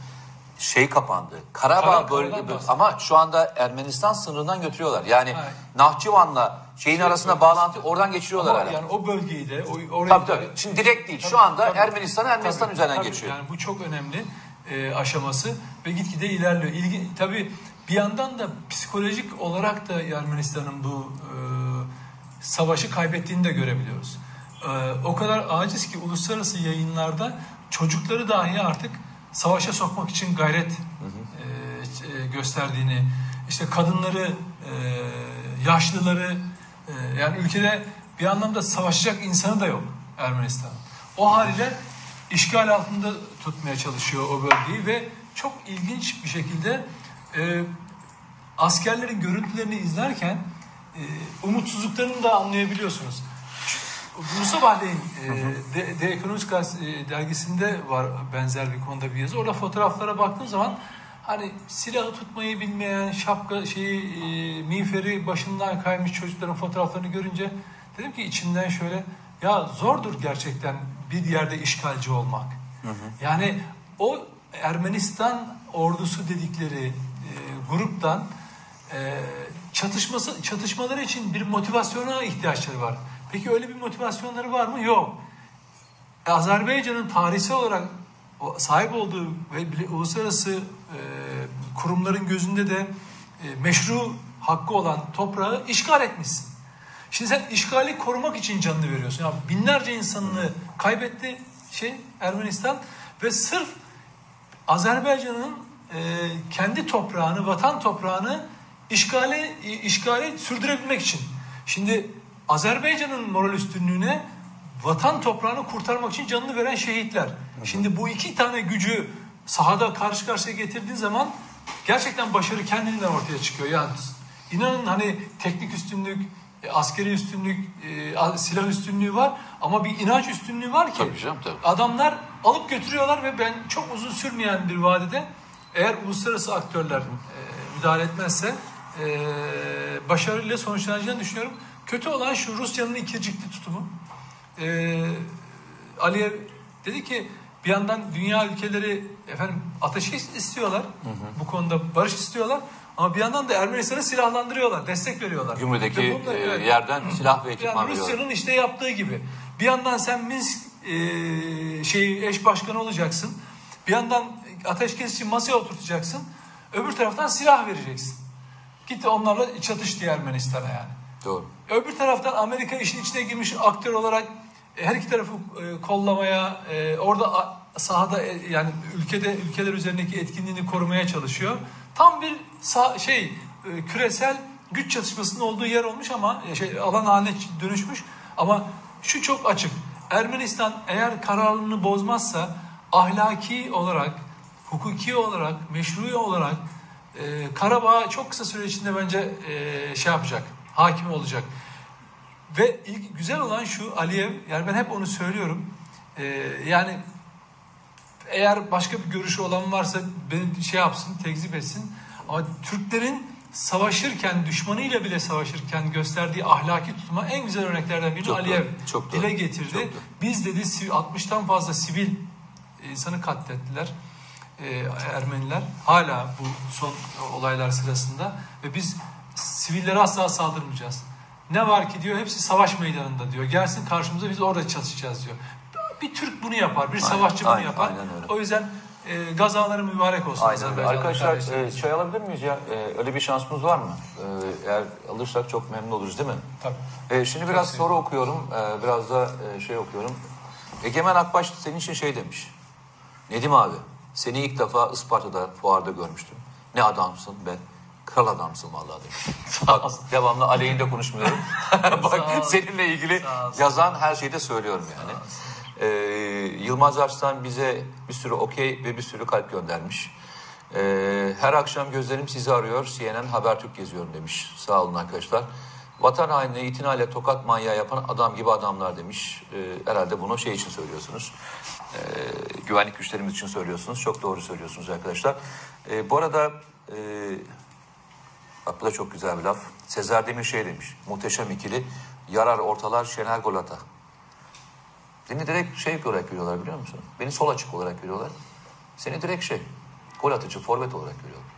Şey kapandı. Karabağ bölge ama şu anda Ermenistan sınırından götürüyorlar. Yani ha. Nahçıvan'la şeyin şey, arasında bağlantı oradan geçiriyorlar hala. Yani o bölgeyi de o, orayı tabii, tabii. Şimdi direkt değil. Tabii, şu anda Ermenistan Ermenistan tabii, üzerinden tabii, geçiyor. Yani bu çok önemli e, aşaması ve gitgide ilerliyor. İlgi tabii bir yandan da psikolojik olarak da Ermenistan'ın bu e, savaşı kaybettiğini de görebiliyoruz. E, o kadar aciz ki uluslararası yayınlarda çocukları dahi artık savaşa sokmak için gayret hı. E, gösterdiğini, işte kadınları, e, yaşlıları, e, yani ülkede bir anlamda savaşacak insanı da yok Ermenistan. O haliyle işgal altında tutmaya çalışıyor o bölgeyi ve çok ilginç bir şekilde e, askerlerin görüntülerini izlerken e, umutsuzluklarını da anlayabiliyorsunuz. Bu sabahleyin e, The, The Economist e, dergisinde var benzer bir konuda bir yazı. Orada fotoğraflara baktığım zaman hani silahı tutmayı bilmeyen şapka şeyi e, miğferi başından kaymış çocukların fotoğraflarını görünce dedim ki içimden şöyle ya zordur gerçekten bir yerde işgalci olmak. Hı hı. Yani o Ermenistan ordusu dedikleri e, gruptan e, çatışması çatışmaları için bir motivasyona ihtiyaçları var. Peki öyle bir motivasyonları var mı? Yok. Azerbaycan'ın tarihsel olarak sahip olduğu ve uluslararası e, kurumların gözünde de e, meşru hakkı olan toprağı işgal etmişsin. Şimdi sen işgali korumak için canını veriyorsun. Yani binlerce insanını kaybetti şey Ermenistan ve sırf Azerbaycan'ın e, kendi toprağını, vatan toprağını işgali işgali sürdürebilmek için. Şimdi Azerbaycan'ın moral üstünlüğüne vatan toprağını kurtarmak için canını veren şehitler. Şimdi bu iki tane gücü sahada karşı karşıya getirdiğin zaman gerçekten başarı kendinden ortaya çıkıyor. Yani inanın hani teknik üstünlük, e, askeri üstünlük, e, silah üstünlüğü var ama bir inanç üstünlüğü var ki tabii canım, tabii. adamlar alıp götürüyorlar ve ben çok uzun sürmeyen bir vadede eğer uluslararası aktörler e, müdahale etmezse başarıyla sonuçlanacağını düşünüyorum. Kötü olan şu Rusya'nın ikircikli tutumu. E, Aliyev dedi ki Bir yandan dünya ülkeleri efendim ateşkes istiyorlar. Bu konuda barış istiyorlar. Ama bir yandan da Ermenistan'ı silahlandırıyorlar, destek veriyorlar. Gümrüdeki bunlar- e, evet. yerden silah ve ekipman Yani veriyorlar. Rusya'nın işte yaptığı gibi. Bir yandan sen Minsk e, şey eş başkanı olacaksın. Bir yandan ateşkes için masaya oturtacaksın. Öbür taraftan silah vereceksin. Git onlarla çatış diye Ermenistan'a yani. Doğru. Öbür taraftan Amerika işin içine girmiş aktör olarak e, her iki tarafı e, kollamaya, e, orada sahada yani ülkede ülkeler üzerindeki etkinliğini korumaya çalışıyor. Tam bir sah- şey küresel güç çatışmasının olduğu yer olmuş ama şey alan haline dönüşmüş. Ama şu çok açık. Ermenistan eğer kararını bozmazsa ahlaki olarak, hukuki olarak, meşru olarak e, Karabağ çok kısa süre içinde bence e, şey yapacak, hakim olacak. Ve ilk güzel olan şu Aliyev, yani ben hep onu söylüyorum. E, yani eğer başka bir görüşü olan varsa beni şey yapsın, tekzip etsin. Ama Türklerin savaşırken, düşmanıyla bile savaşırken gösterdiği ahlaki tutuma en güzel örneklerden birini Çok Aliyev doğru, çok doğru, dile getirdi. çok doğru. Biz dedi siv- 60'tan fazla sivil insanı katlettiler. e, Ermeniler hala bu son olaylar sırasında ve biz sivillere asla saldırmayacağız. Ne var ki diyor hepsi savaş meydanında diyor. Gelsin karşımıza biz orada çatışacağız diyor. Bir Türk bunu yapar, bir Aynen, savaşçı bunu aynen, yapar. aynen öyle. O yüzden e, gazaları mübarek olsun. Aynen öyle. Arkadaşlar e, çay alabilir miyiz ya? E, öyle bir şansımız var mı? E, eğer alırsak çok memnun oluruz değil mi? Tabii. E, şimdi biraz soru okuyorum. E, biraz da e, şey okuyorum. Egemen Akbaş senin için şey demiş. Nedim abi seni ilk defa Isparta'da fuarda görmüştüm. Ne adamsın be. Kral adamsın vallahi demiş. Bak devamlı aleyhinde konuşmuyorum. (laughs) Bak seninle ilgili yazan her şeyi de söylüyorum yani. Ee, Yılmaz Arslan bize bir sürü okey ve bir sürü kalp göndermiş. Ee, her akşam gözlerim sizi arıyor. CNN Habertürk geziyorum demiş. Sağ olun arkadaşlar. Vatan hainine itinayla tokat manyağı yapan adam gibi adamlar demiş. Ee, herhalde bunu şey için söylüyorsunuz. Ee, güvenlik güçlerimiz için söylüyorsunuz. Çok doğru söylüyorsunuz arkadaşlar. Ee, bu arada e, bak bu da çok güzel bir laf. Sezer Demir şey demiş. Muhteşem ikili. Yarar ortalar Şener gol ata. Beni direkt şey olarak görüyorlar biliyor musun? Beni sol açık olarak görüyorlar. Seni direkt şey, gol atıcı, forvet olarak görüyorlar.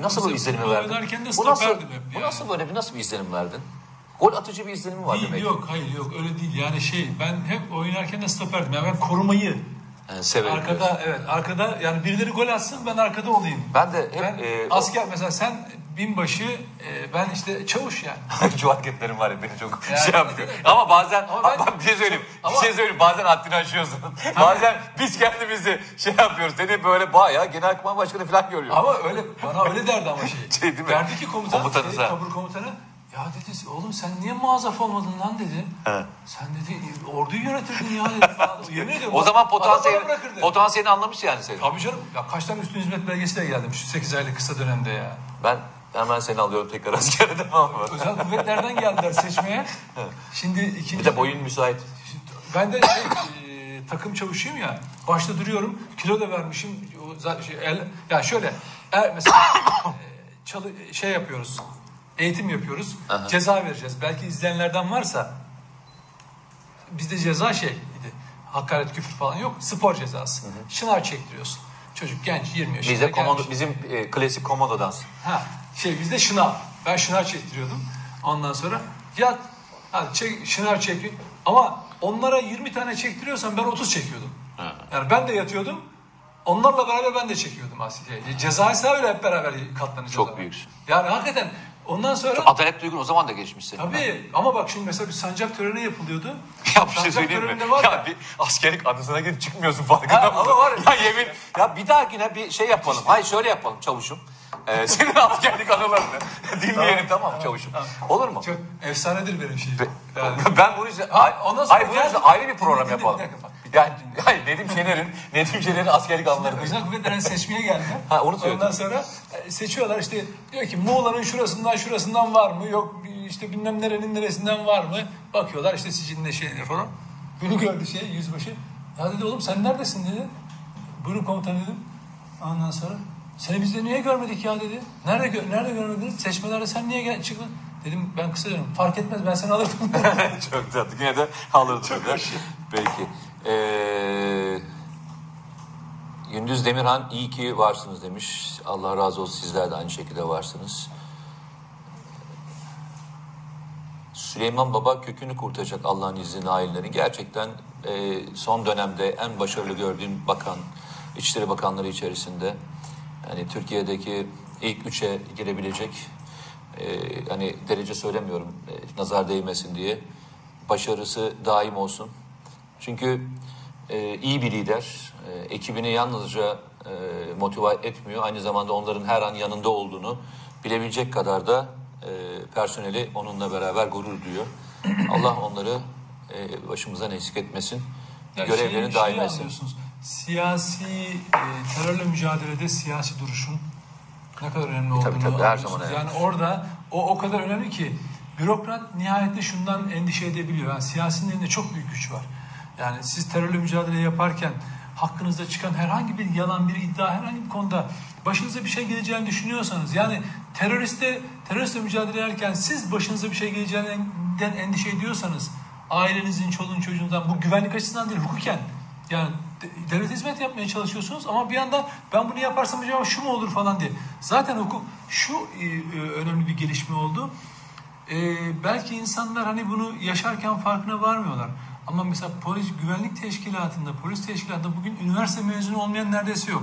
Nasıl bu izlenimi verdin? oynarken de Bu nasıl, hep bu yani. nasıl böyle bir nasıl bir izlenim verdin? Gol atıcı bir izlenim var Değil, demek. yok hayır yok öyle değil. Yani şey ben hep oynarken de stoperdim. Yani ben korumayı Yani severim. diyorsun. arkada evet arkada yani birileri gol atsın ben arkada olayım. Ben de hep Ben e, asker mesela sen binbaşı e, ben işte çavuş yani. (laughs) Şu hareketlerim var ya beni çok Yani- şey yapıyor. Ama bazen Ama ben- bak bir şey söyleyeyim. Ama- bir şey söyleyeyim. Bazen haddini aşıyorsun. bazen biz kendimizi şey yapıyoruz. Seni böyle bayağı genelkurmay başkanı falan görüyoruz. Ama öyle bana öyle derdi ama şey. (laughs) Şey değil mi? Derdi ki komutan, Komutanınız şey, tabur komutanı ya dedi oğlum sen niye muazzaf olmadın lan dedi. He. Sen dedi orduyu yönetirdin ya dedi. (laughs) Yemin ediyorum. o zaman bırakırdı. potansiyelini anlamış yani seni. Tabii canım. Ya kaç tane üstün hizmet belgesiyle geldim şu 8 aylık kısa dönemde ya. Ben hemen seni alıyorum tekrar (laughs) askere devam mı? Özel kuvvetlerden geldiler seçmeye. Şimdi ikinci... Bir de boyun müsait. Ben de şey, e, takım çavuşuyum ya. Başta duruyorum. Kilo da vermişim. O şey, el, ya şöyle. Er, mesela e, çalı, şey yapıyoruz. Eğitim yapıyoruz. Ceza vereceğiz. Belki izleyenlerden varsa bizde ceza şey. Hakaret küfür falan yok. Spor cezası. Şınav çektiriyorsun. Çocuk genç 20 yaşında. Bizde gelmiş. komando, bizim e, klasik komando dansı. Ha, şey bizde şınav. Ben şınav çektiriyordum. Ondan sonra yat. Hadi çek, şınav çekin. Ama onlara 20 tane çektiriyorsam ben 30 çekiyordum. Yani ben de yatıyordum. Onlarla beraber ben de çekiyordum aslında. Cezaysa öyle hep beraber katlanacağız. Çok ama. büyüksün. Yani hakikaten ondan sonra... Adalet duygun o zaman da geçmiş senin. Tabii ama bak şimdi mesela bir sancak töreni yapılıyordu. (laughs) Ya bir şey söyleyeyim mi? var Ya bir askerlik anısına girip çıkmıyorsun farkında mısın? ama var ya- Ya yemin. Ya bir dahakine bir şey yapalım. Hayır şöyle yapalım çavuşum. Ee, (laughs) senin askerlik anılarını (laughs) dinleyelim tamam mı çavuşum? Olur mu? Çok efsanedir benim şeyim. Yani. (laughs) Ben bunu yüzden, ay, ondan sonra ay, gel- yüzden ayrı bir program Dinle, dinle, yapalım. bir dakika bak, Yani, hayır Nedim Şener'in, Nedim Şener'in askerlik anılarını. Özel kuvvetlerin seçmeye geldi. Ha, onu. Ondan sonra e, seçiyorlar işte diyor ki Muğla'nın şurasından şurasından var mı? Yok işte bilmem nerenin neresinden var mı? Bakıyorlar işte sicilinde şeyler falan. Bunu gördü şey yüzbaşı. Ya dedi oğlum sen neredesin dedi. Buyurun komutan dedim. Ondan sonra seni biz de niye görmedik ya dedi. Nerede gö- nerede görmediniz? Seçmelerde sen niye gel çıktın? Dedim ben kısa diyorum. Fark etmez ben seni alırdım. (laughs) Çok tatlı. Yine de alırdım. Çok hoş. Peki. Ee, Gündüz Demirhan iyi ki varsınız demiş. Allah razı olsun sizler de aynı şekilde varsınız. Süleyman Baba kökünü kurtaracak Allah'ın izniyle ailelerin. Gerçekten e, son dönemde en başarılı gördüğüm bakan, İçişleri Bakanları içerisinde yani Türkiye'deki ilk üçe girebilecek e, hani derece söylemiyorum e, nazar değmesin diye başarısı daim olsun. Çünkü e, iyi bir lider, e, ekibini yalnızca e, motive etmiyor, aynı zamanda onların her an yanında olduğunu bilebilecek kadar da e, personeli onunla beraber gurur duyuyor. Allah onları e, başımızdan eksik etmesin, Ya görevlerini şeyi- daim şeyi etsin. Siyasi e, terörle mücadelede siyasi duruşun ne kadar önemli olduğunu Tabii, tabii, her zaman önemli. Yani orada o o kadar önemli ki bürokrat nihayetinde şundan endişe edebiliyor. Yani siyasinin elinde çok büyük güç var. Yani siz terörle mücadele yaparken hakkınızda çıkan herhangi bir yalan, bir iddia, herhangi bir konuda başınıza bir şey geleceğini düşünüyorsanız yani teröriste teröristle mücadele ederken siz başınıza bir şey geleceğinden endişe ediyorsanız ailenizin, çoluğun, çocuğunuzdan bu güvenlik açısından değil hukuken yani devlet hizmet yapmaya çalışıyorsunuz ama bir yandan ben bunu yaparsam acaba şu mu olur falan diye. Zaten hukuk şu e, e, önemli bir gelişme oldu. E, belki insanlar hani bunu yaşarken farkına varmıyorlar. Ama mesela polis güvenlik teşkilatında, polis teşkilatında bugün üniversite mezunu olmayan neredeyse yok.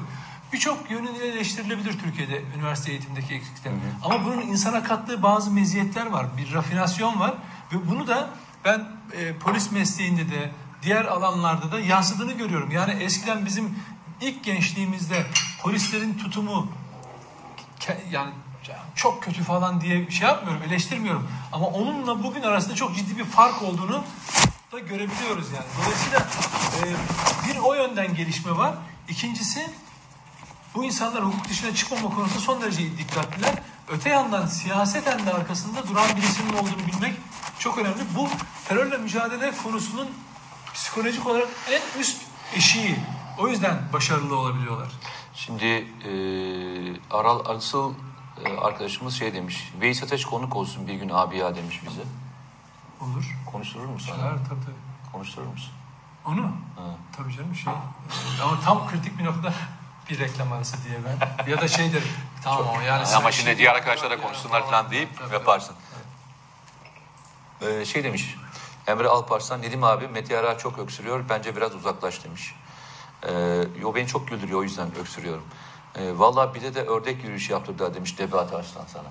Birçok yönüyle eleştirilebilir Türkiye'de üniversite eğitimdeki eksiklikler. Ama bunun insana kattığı bazı meziyetler var. Bir rafinasyon var. Ve bunu da ben e, polis mesleğinde de diğer alanlarda da yansıdığını görüyorum. Yani eskiden bizim ilk gençliğimizde polislerin tutumu yani çok kötü falan diye bir şey yapmıyorum, eleştirmiyorum. Ama onunla bugün arasında çok ciddi bir fark olduğunu da görebiliyoruz yani. Dolayısıyla e, bir o yönden gelişme var. İkincisi bu insanlar hukuk dışına çıkmama konusunda son derece dikkatliler. Öte yandan siyaseten de arkasında duran birisinin olduğunu bilmek çok önemli. Bu terörle mücadele konusunun psikolojik olarak en üst eşiği. O yüzden başarılı olabiliyorlar. Şimdi e, Aral Arsıl e, arkadaşımız şey demiş. Veys Ateş konuk olsun bir gün abi ya demiş bize. Olur. Konuşturur musun? Şeyler tabii tabii. Konuşturur musun? Onu mu? Tabii canım şey. Ama tam kritik bir noktada (laughs) bir reklam arası diye ben. Ya da şey derim. (laughs) Tamam ama yani. Ama şimdi şey- diğer arkadaşlara konuşsunlar falan deyip yaparsın. Ee, şey demiş. Emre Alparslan Nedim abi Mete çok öksürüyor. Bence biraz uzaklaş demiş. Ee, yo beni çok güldürüyor o yüzden öksürüyorum. Ee, Valla bir de de ördek yürüyüşü yaptırdılar demiş Nebahat Arslan sana.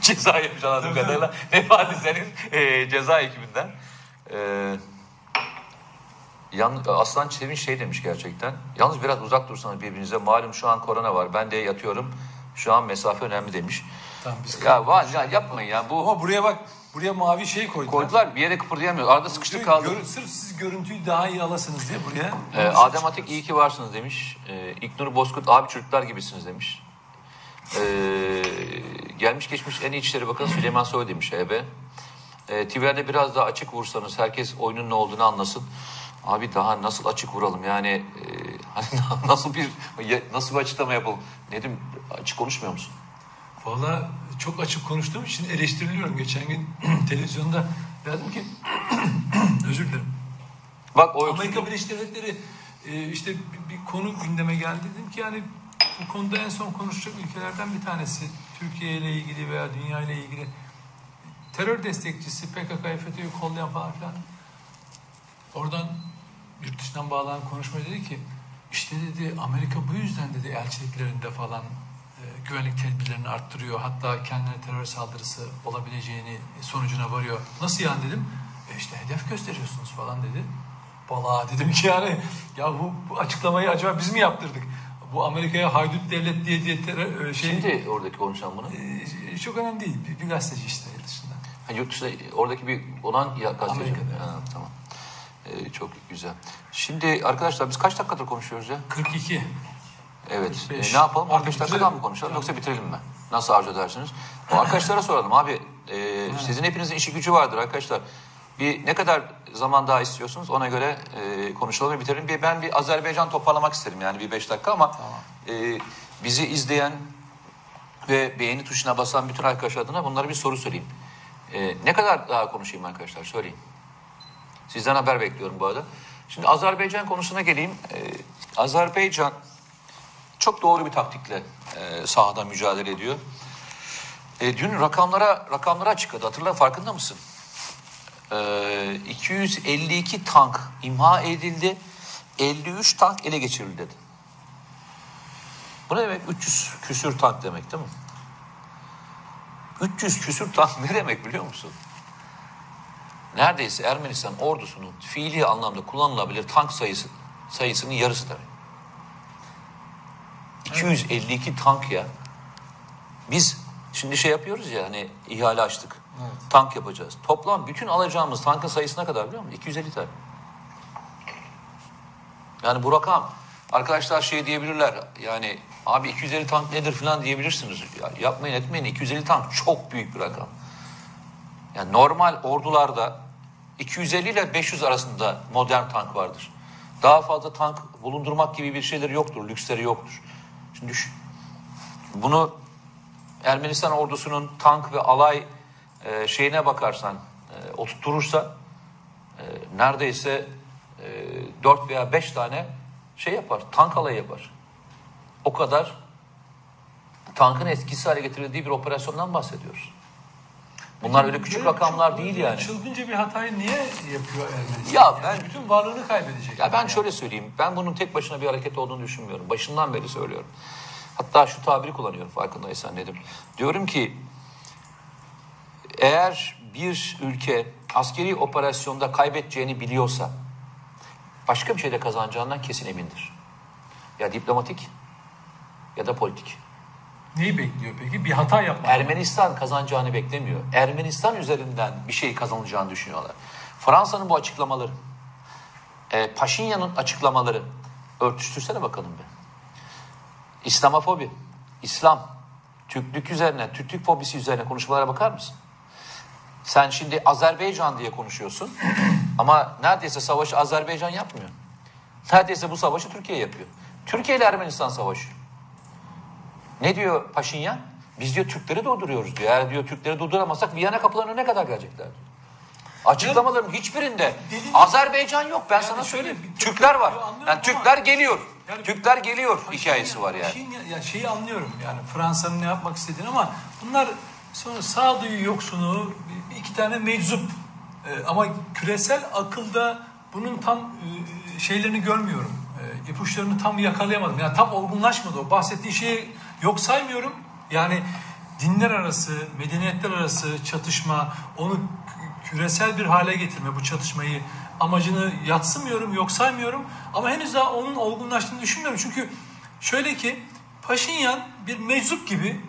(laughs) ceza yemiş anladığım kadarıyla. Nebati senin e, ceza ekibinden. Ee, Yan, Aslan Çevin şey demiş gerçekten. Yalnız biraz uzak dursanız birbirinize. Malum şu an korona var. Ben de yatıyorum. Şu an mesafe önemli demiş. Tamam biz Ya var ya yapmayın ya. Bu Ama buraya bak. Buraya mavi şey koydular. koydular bir yere kıpırdayamıyoruz. Arada sıkıştık kaldık. Gör- sırf siz görüntüyü daha iyi alasınız diye buraya. Ee, Adem Atik iyi ki varsınız demiş. Ee, İknur Bozkurt abi çocuklar gibisiniz demiş. Ee, gelmiş geçmiş en iyi İçişleri Bakanı Süleyman Soylu demiş EB. Ee, Twitter'de biraz daha açık vursanız herkes oyunun ne olduğunu anlasın. Abi daha nasıl açık vuralım yani e, (laughs) hani nasıl bir nasıl bir açıklama yapalım? Nedim açık konuşmuyor musun? Valla çok açık konuştuğum için eleştiriliyorum. Geçen gün (clears throat) televizyonda dedim ki (clears throat) özür dilerim. Bak o Amerika Birleşik Devletleri e, işte bir, bir konu gündeme geldi. Dedim ki yani bu konuda en son konuşacak ülkelerden bir tanesi. Türkiye ile ilgili veya dünya ile ilgili terör destekçisi, PKK'yı FETÖ'yü kollayan falan filan. Oradan yurt dışından bağlanan konuşma dedi ki işte dedi Amerika bu yüzden dedi elçiliklerinde falan güvenlik tedbirlerini arttırıyor. Hatta kendine terör saldırısı olabileceğini sonucuna varıyor. Nasıl yani dedim. E işte hedef gösteriyorsunuz falan dedi. Valla dedim ki yani ya bu, bu açıklamayı acaba biz mi yaptırdık? Bu Amerika'ya haydut devlet diye diye terör, e, şey Şimdi oradaki konuşan bunu. e, çok önemli değil. Bir, bir gazeteci işte yurt dışında. Ha, yurt dışında oradaki bir olan ya gazeteci. Amerika'da. Ha, tamam. Ee, çok güzel. Şimdi arkadaşlar biz kaç dakikadır konuşuyoruz ya? 42. Evet. 45. Ee, ne yapalım? Artık 15 dakika daha mı konuşalım yoksa bitirelim mi? Nasıl arzu edersiniz? O arkadaşlara soralım abi. e, sizin hepinizin işi gücü vardır arkadaşlar. Bir ne kadar zaman daha istiyorsunuz ona göre e, konuşalım ve bitirelim. Bir, ben bir Azerbaycan toparlamak isterim yani bir 5 dakika ama e, bizi izleyen ve beğeni tuşuna basan bütün arkadaşlar adına bunlara bir soru sorayım. E, ne kadar daha konuşayım arkadaşlar söyleyin. Sizden haber bekliyorum bu arada. Şimdi Azerbaycan konusuna geleyim. Ee, Azerbaycan çok doğru bir taktikle e, sahada mücadele ediyor. E, dün rakamlara rakamlara açıkladı. Hatırla farkında mısın? E, 252 tank imha edildi. 53 tank ele geçirildi dedi. Bu ne demek? 300 küsür tank demek değil mi? 300 küsür tank (laughs) ne demek biliyor musun? Neredeyse Ermenistan ordusunun fiili anlamda kullanılabilir tank sayısı sayısının yarısı demek. 252 tank ya. Biz şimdi şey yapıyoruz ya hani ihale açtık. Tank yapacağız. Toplam bütün alacağımız tankın sayısına kadar biliyor musun? 250 tane. Yani bu rakam arkadaşlar şey diyebilirler yani abi 250 tank nedir falan diyebilirsiniz. Ya yapmayın etmeyin 250 tank çok büyük bir rakam. Yani normal ordularda 250 ile 500 arasında modern tank vardır. Daha fazla tank bulundurmak gibi bir şeyleri yoktur, lüksleri yoktur. Şimdi düşün. Bunu Ermenistan ordusunun tank ve alay e, şeyine bakarsan, e, oturturursa e, neredeyse e, 4 veya 5 tane şey yapar, tank alayı yapar. O kadar tankın etkisiz hale getirildiği bir operasyondan bahsediyoruz. Bunlar öyle küçük rakamlar değil yani. Çılgınca bir hatayı niye yapıyor Ermenistan? Ya Yani ben- bütün varlığını kaybedecek. Ya ben Yani. şöyle söyleyeyim. Ben bunun tek başına bir hareket olduğunu düşünmüyorum. Başından beri söylüyorum. Hatta şu tabiri kullanıyorum farkındaysan dedim. Diyorum ki eğer bir ülke askeri operasyonda kaybedeceğini biliyorsa başka bir şeyde kazanacağından kesin emindir. Ya diplomatik ya da politik. Neyi bekliyor peki? Bir hata yapmak. Ermenistan kazanacağını beklemiyor. Ermenistan üzerinden bir şey kazanılacağını düşünüyorlar. Fransa'nın bu açıklamaları, e, Paşinyan'ın açıklamaları örtüştürsene bakalım bir. İslamofobi, İslam, Türklük üzerine, Türklük fobisi üzerine konuşmalara bakar mısın? Sen şimdi Azerbaycan diye konuşuyorsun (clears throat) ama neredeyse savaşı Azerbaycan yapmıyor. Neredeyse bu savaşı Türkiye yapıyor. Türkiye ile Ermenistan savaşıyor. Ne diyor Paşinyan? Biz diyor Türkleri durduruyoruz diyor. Eğer diyor Türkleri durduramazsak Viyana kapılarına ne kadar gelecekler diyor. Açıklamaların hiçbirinde Dediğin- Azerbaycan yok ben Yani sana şöyle söyleyeyim. bir- Türkler var. Yani ama- Türkler geliyor. Yani- Türkler geliyor Paşinyan- hikayesi var yani. Paşinyan- ya şeyi anlıyorum yani Fransa'nın ne yapmak istediğini ama bunlar sonra sağduyu yoksunu iki tane meczup Ee, ama küresel akılda bunun tam e, şeylerini görmüyorum. E, ipuçlarını tam yakalayamadım. Yani tam olgunlaşmadı. O bahsettiği şeyi yok saymıyorum. Yani dinler arası, medeniyetler arası çatışma, onu kü- küresel bir hale getirme bu çatışmayı amacını yatsımıyorum, yok saymıyorum. Ama henüz daha onun olgunlaştığını düşünmüyorum. Çünkü şöyle ki Paşinyan bir meczup gibi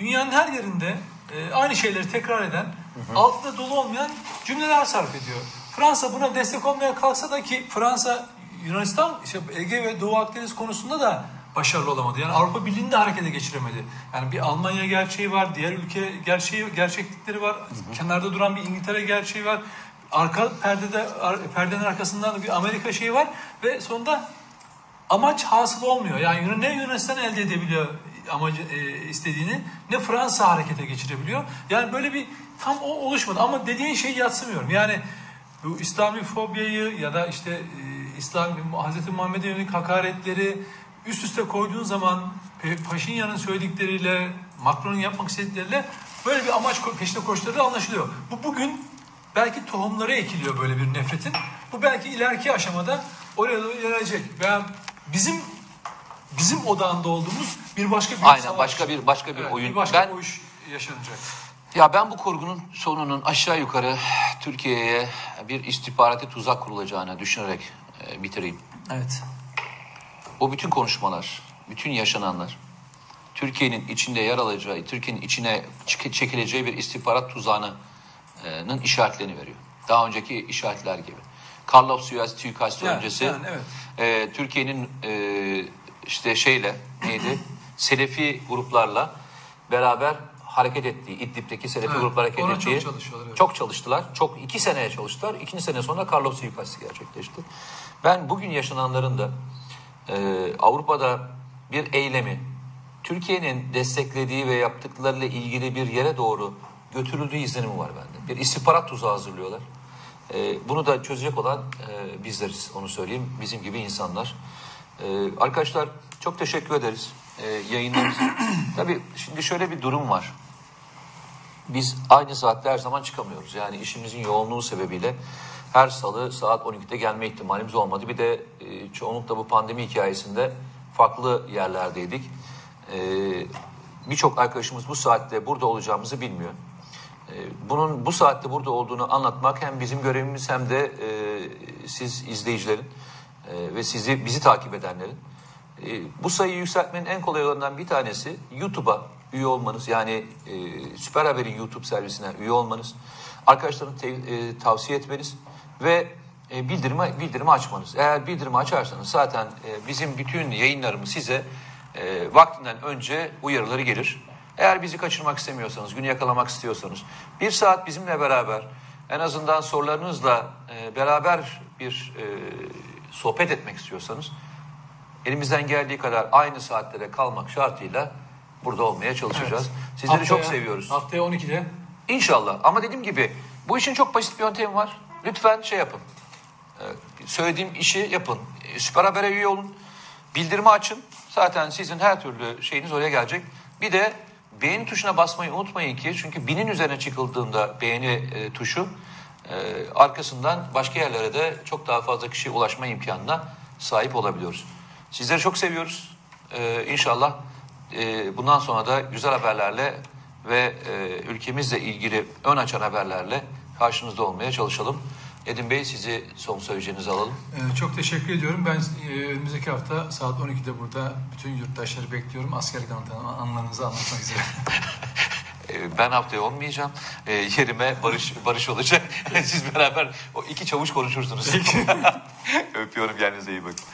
dünyanın her yerinde e, aynı şeyleri tekrar eden, altında dolu olmayan cümleler sarf ediyor. Fransa buna destek olmaya kalksa da ki Fransa Yunanistan işte Ege ve Doğu Akdeniz konusunda da başarılı olamadı. Yani Avrupa Birliği'ni de harekete geçiremedi. Yani bir Almanya gerçeği var, diğer ülke gerçeği, gerçeklikleri var. Kenarda duran bir İngiltere gerçeği var. Arka perdede perdenin arkasından da bir Amerika şeyi var ve sonunda amaç hasıl olmuyor. Yani ne Yunanistan elde edebiliyor amacı e, istediğini ne Fransa harekete geçirebiliyor. Yani böyle bir tam o oluşmadı ama dediğin şeyi yatsımıyorum. Yani bu İslami fobyayı ya da işte e, İslam Hazreti Muhammed'e yönelik hakaretleri üst üste koyduğun zaman Paşinyan'ın söyledikleriyle Macron'un yapmak istedikleriyle böyle bir amaç peşinde koşturduğu anlaşılıyor. Bu bugün belki tohumları ekiliyor böyle bir nefretin. Bu belki ileriki aşamada oraya doğru ilerleyecek. Veya bizim bizim odağında olduğumuz bir başka bir Aynen savaş. başka bir başka bir Evet, oyun. Bir başka ben oyun yaşanacak. Ya ben bu kurgunun sonunun aşağı yukarı Türkiye'ye bir istihbarati tuzak kurulacağını düşünerek e, bitireyim. Evet. Bu bütün konuşmalar, bütün yaşananlar Türkiye'nin içinde yer alacağı, Türkiye'nin içine çekileceği bir istihbarat tuzağının işaretlerini veriyor. Daha önceki işaretler gibi. Carlos Suez suikastı Yani, öncesi yani, evet. e, Türkiye'nin e, işte şeyle (clears throat) neydi? Selefi gruplarla beraber hareket ettiği, İdlib'deki Selefi Evet, gruplar hareket çok ettiği. çalışıyorlar, evet. Çok çalıştılar. Çok iki seneye çalıştılar. İkinci sene sonra Carlos suikastı gerçekleşti. Ben bugün yaşananların da e, Avrupa'da bir eylemi Türkiye'nin desteklediği ve yaptıklarıyla ilgili bir yere doğru götürüldüğü izlenimi var bende. Bir istihbarat tuzağı hazırlıyorlar. E, bunu da çözecek olan e, bizleriz onu söyleyeyim. Bizim gibi insanlar. Ee, arkadaşlar çok teşekkür ederiz ee, yayınlarınız. (clears throat) Tabii şimdi şöyle bir durum var. Biz aynı saatte her zaman çıkamıyoruz. Yani işimizin yoğunluğu sebebiyle her salı saat 12'de gelme ihtimalimiz olmadı. Bir de e, çoğunlukla bu pandemi hikayesinde farklı yerlerdeydik. E, Birçok arkadaşımız bu saatte burada olacağımızı bilmiyor. E, Bunun bu saatte burada olduğunu anlatmak hem bizim görevimiz hem de e, siz izleyicilerin e, ve sizi bizi takip edenlerin. E, bu sayıyı yükseltmenin en kolay yollarından bir tanesi YouTube'a üye olmanız. Yani e, Süper Haber'in YouTube servisine üye olmanız. Arkadaşların te- e, tavsiye etmeniz ve e, bildirimi, bildirimi açmanız. Eğer bildirimi açarsanız zaten e, bizim bütün yayınlarımız size e, vaktinden önce uyarıları gelir. Eğer bizi kaçırmak istemiyorsanız, günü yakalamak istiyorsanız bir saat bizimle beraber en azından sorularınızla e, beraber bir e, sohbet etmek istiyorsanız elimizden geldiği kadar aynı saatlere kalmak şartıyla burada olmaya çalışacağız. Sizleri çok Haftaya- seviyoruz. Haftaya 12'de İnşallah. Ama dediğim gibi bu işin çok basit bir yöntemi var. Lütfen şey yapın. Ee, söylediğim işi yapın. Ee, Süper Haber'e üye olun. Bildirimi açın. Zaten sizin her türlü şeyiniz oraya gelecek. Bir de beğeni tuşuna basmayı unutmayın ki çünkü binin üzerine çıkıldığında beğeni e, tuşu e, arkasından başka yerlere de çok daha fazla kişiye ulaşma imkanına sahip olabiliyoruz. Sizleri çok seviyoruz. Ee, inşallah e, bundan sonra da güzel haberlerle ve e, ülkemizle ilgili ön açan haberlerle karşınızda olmaya çalışalım. Edin Bey sizi son söyleyeceğinizi alalım. Ee, Çok teşekkür ediyorum. Ben e, önümüzdeki hafta saat 12'de burada bütün yurttaşları bekliyorum. Askerlik anılarınızı anlatmak üzere. (laughs) Ee, Ben haftaya olmayacağım. Ee, Yerime Barış Barış olacak. (laughs) Siz beraber o iki çavuş konuşursunuz. (laughs) Öpüyorum kendinize iyi bakın.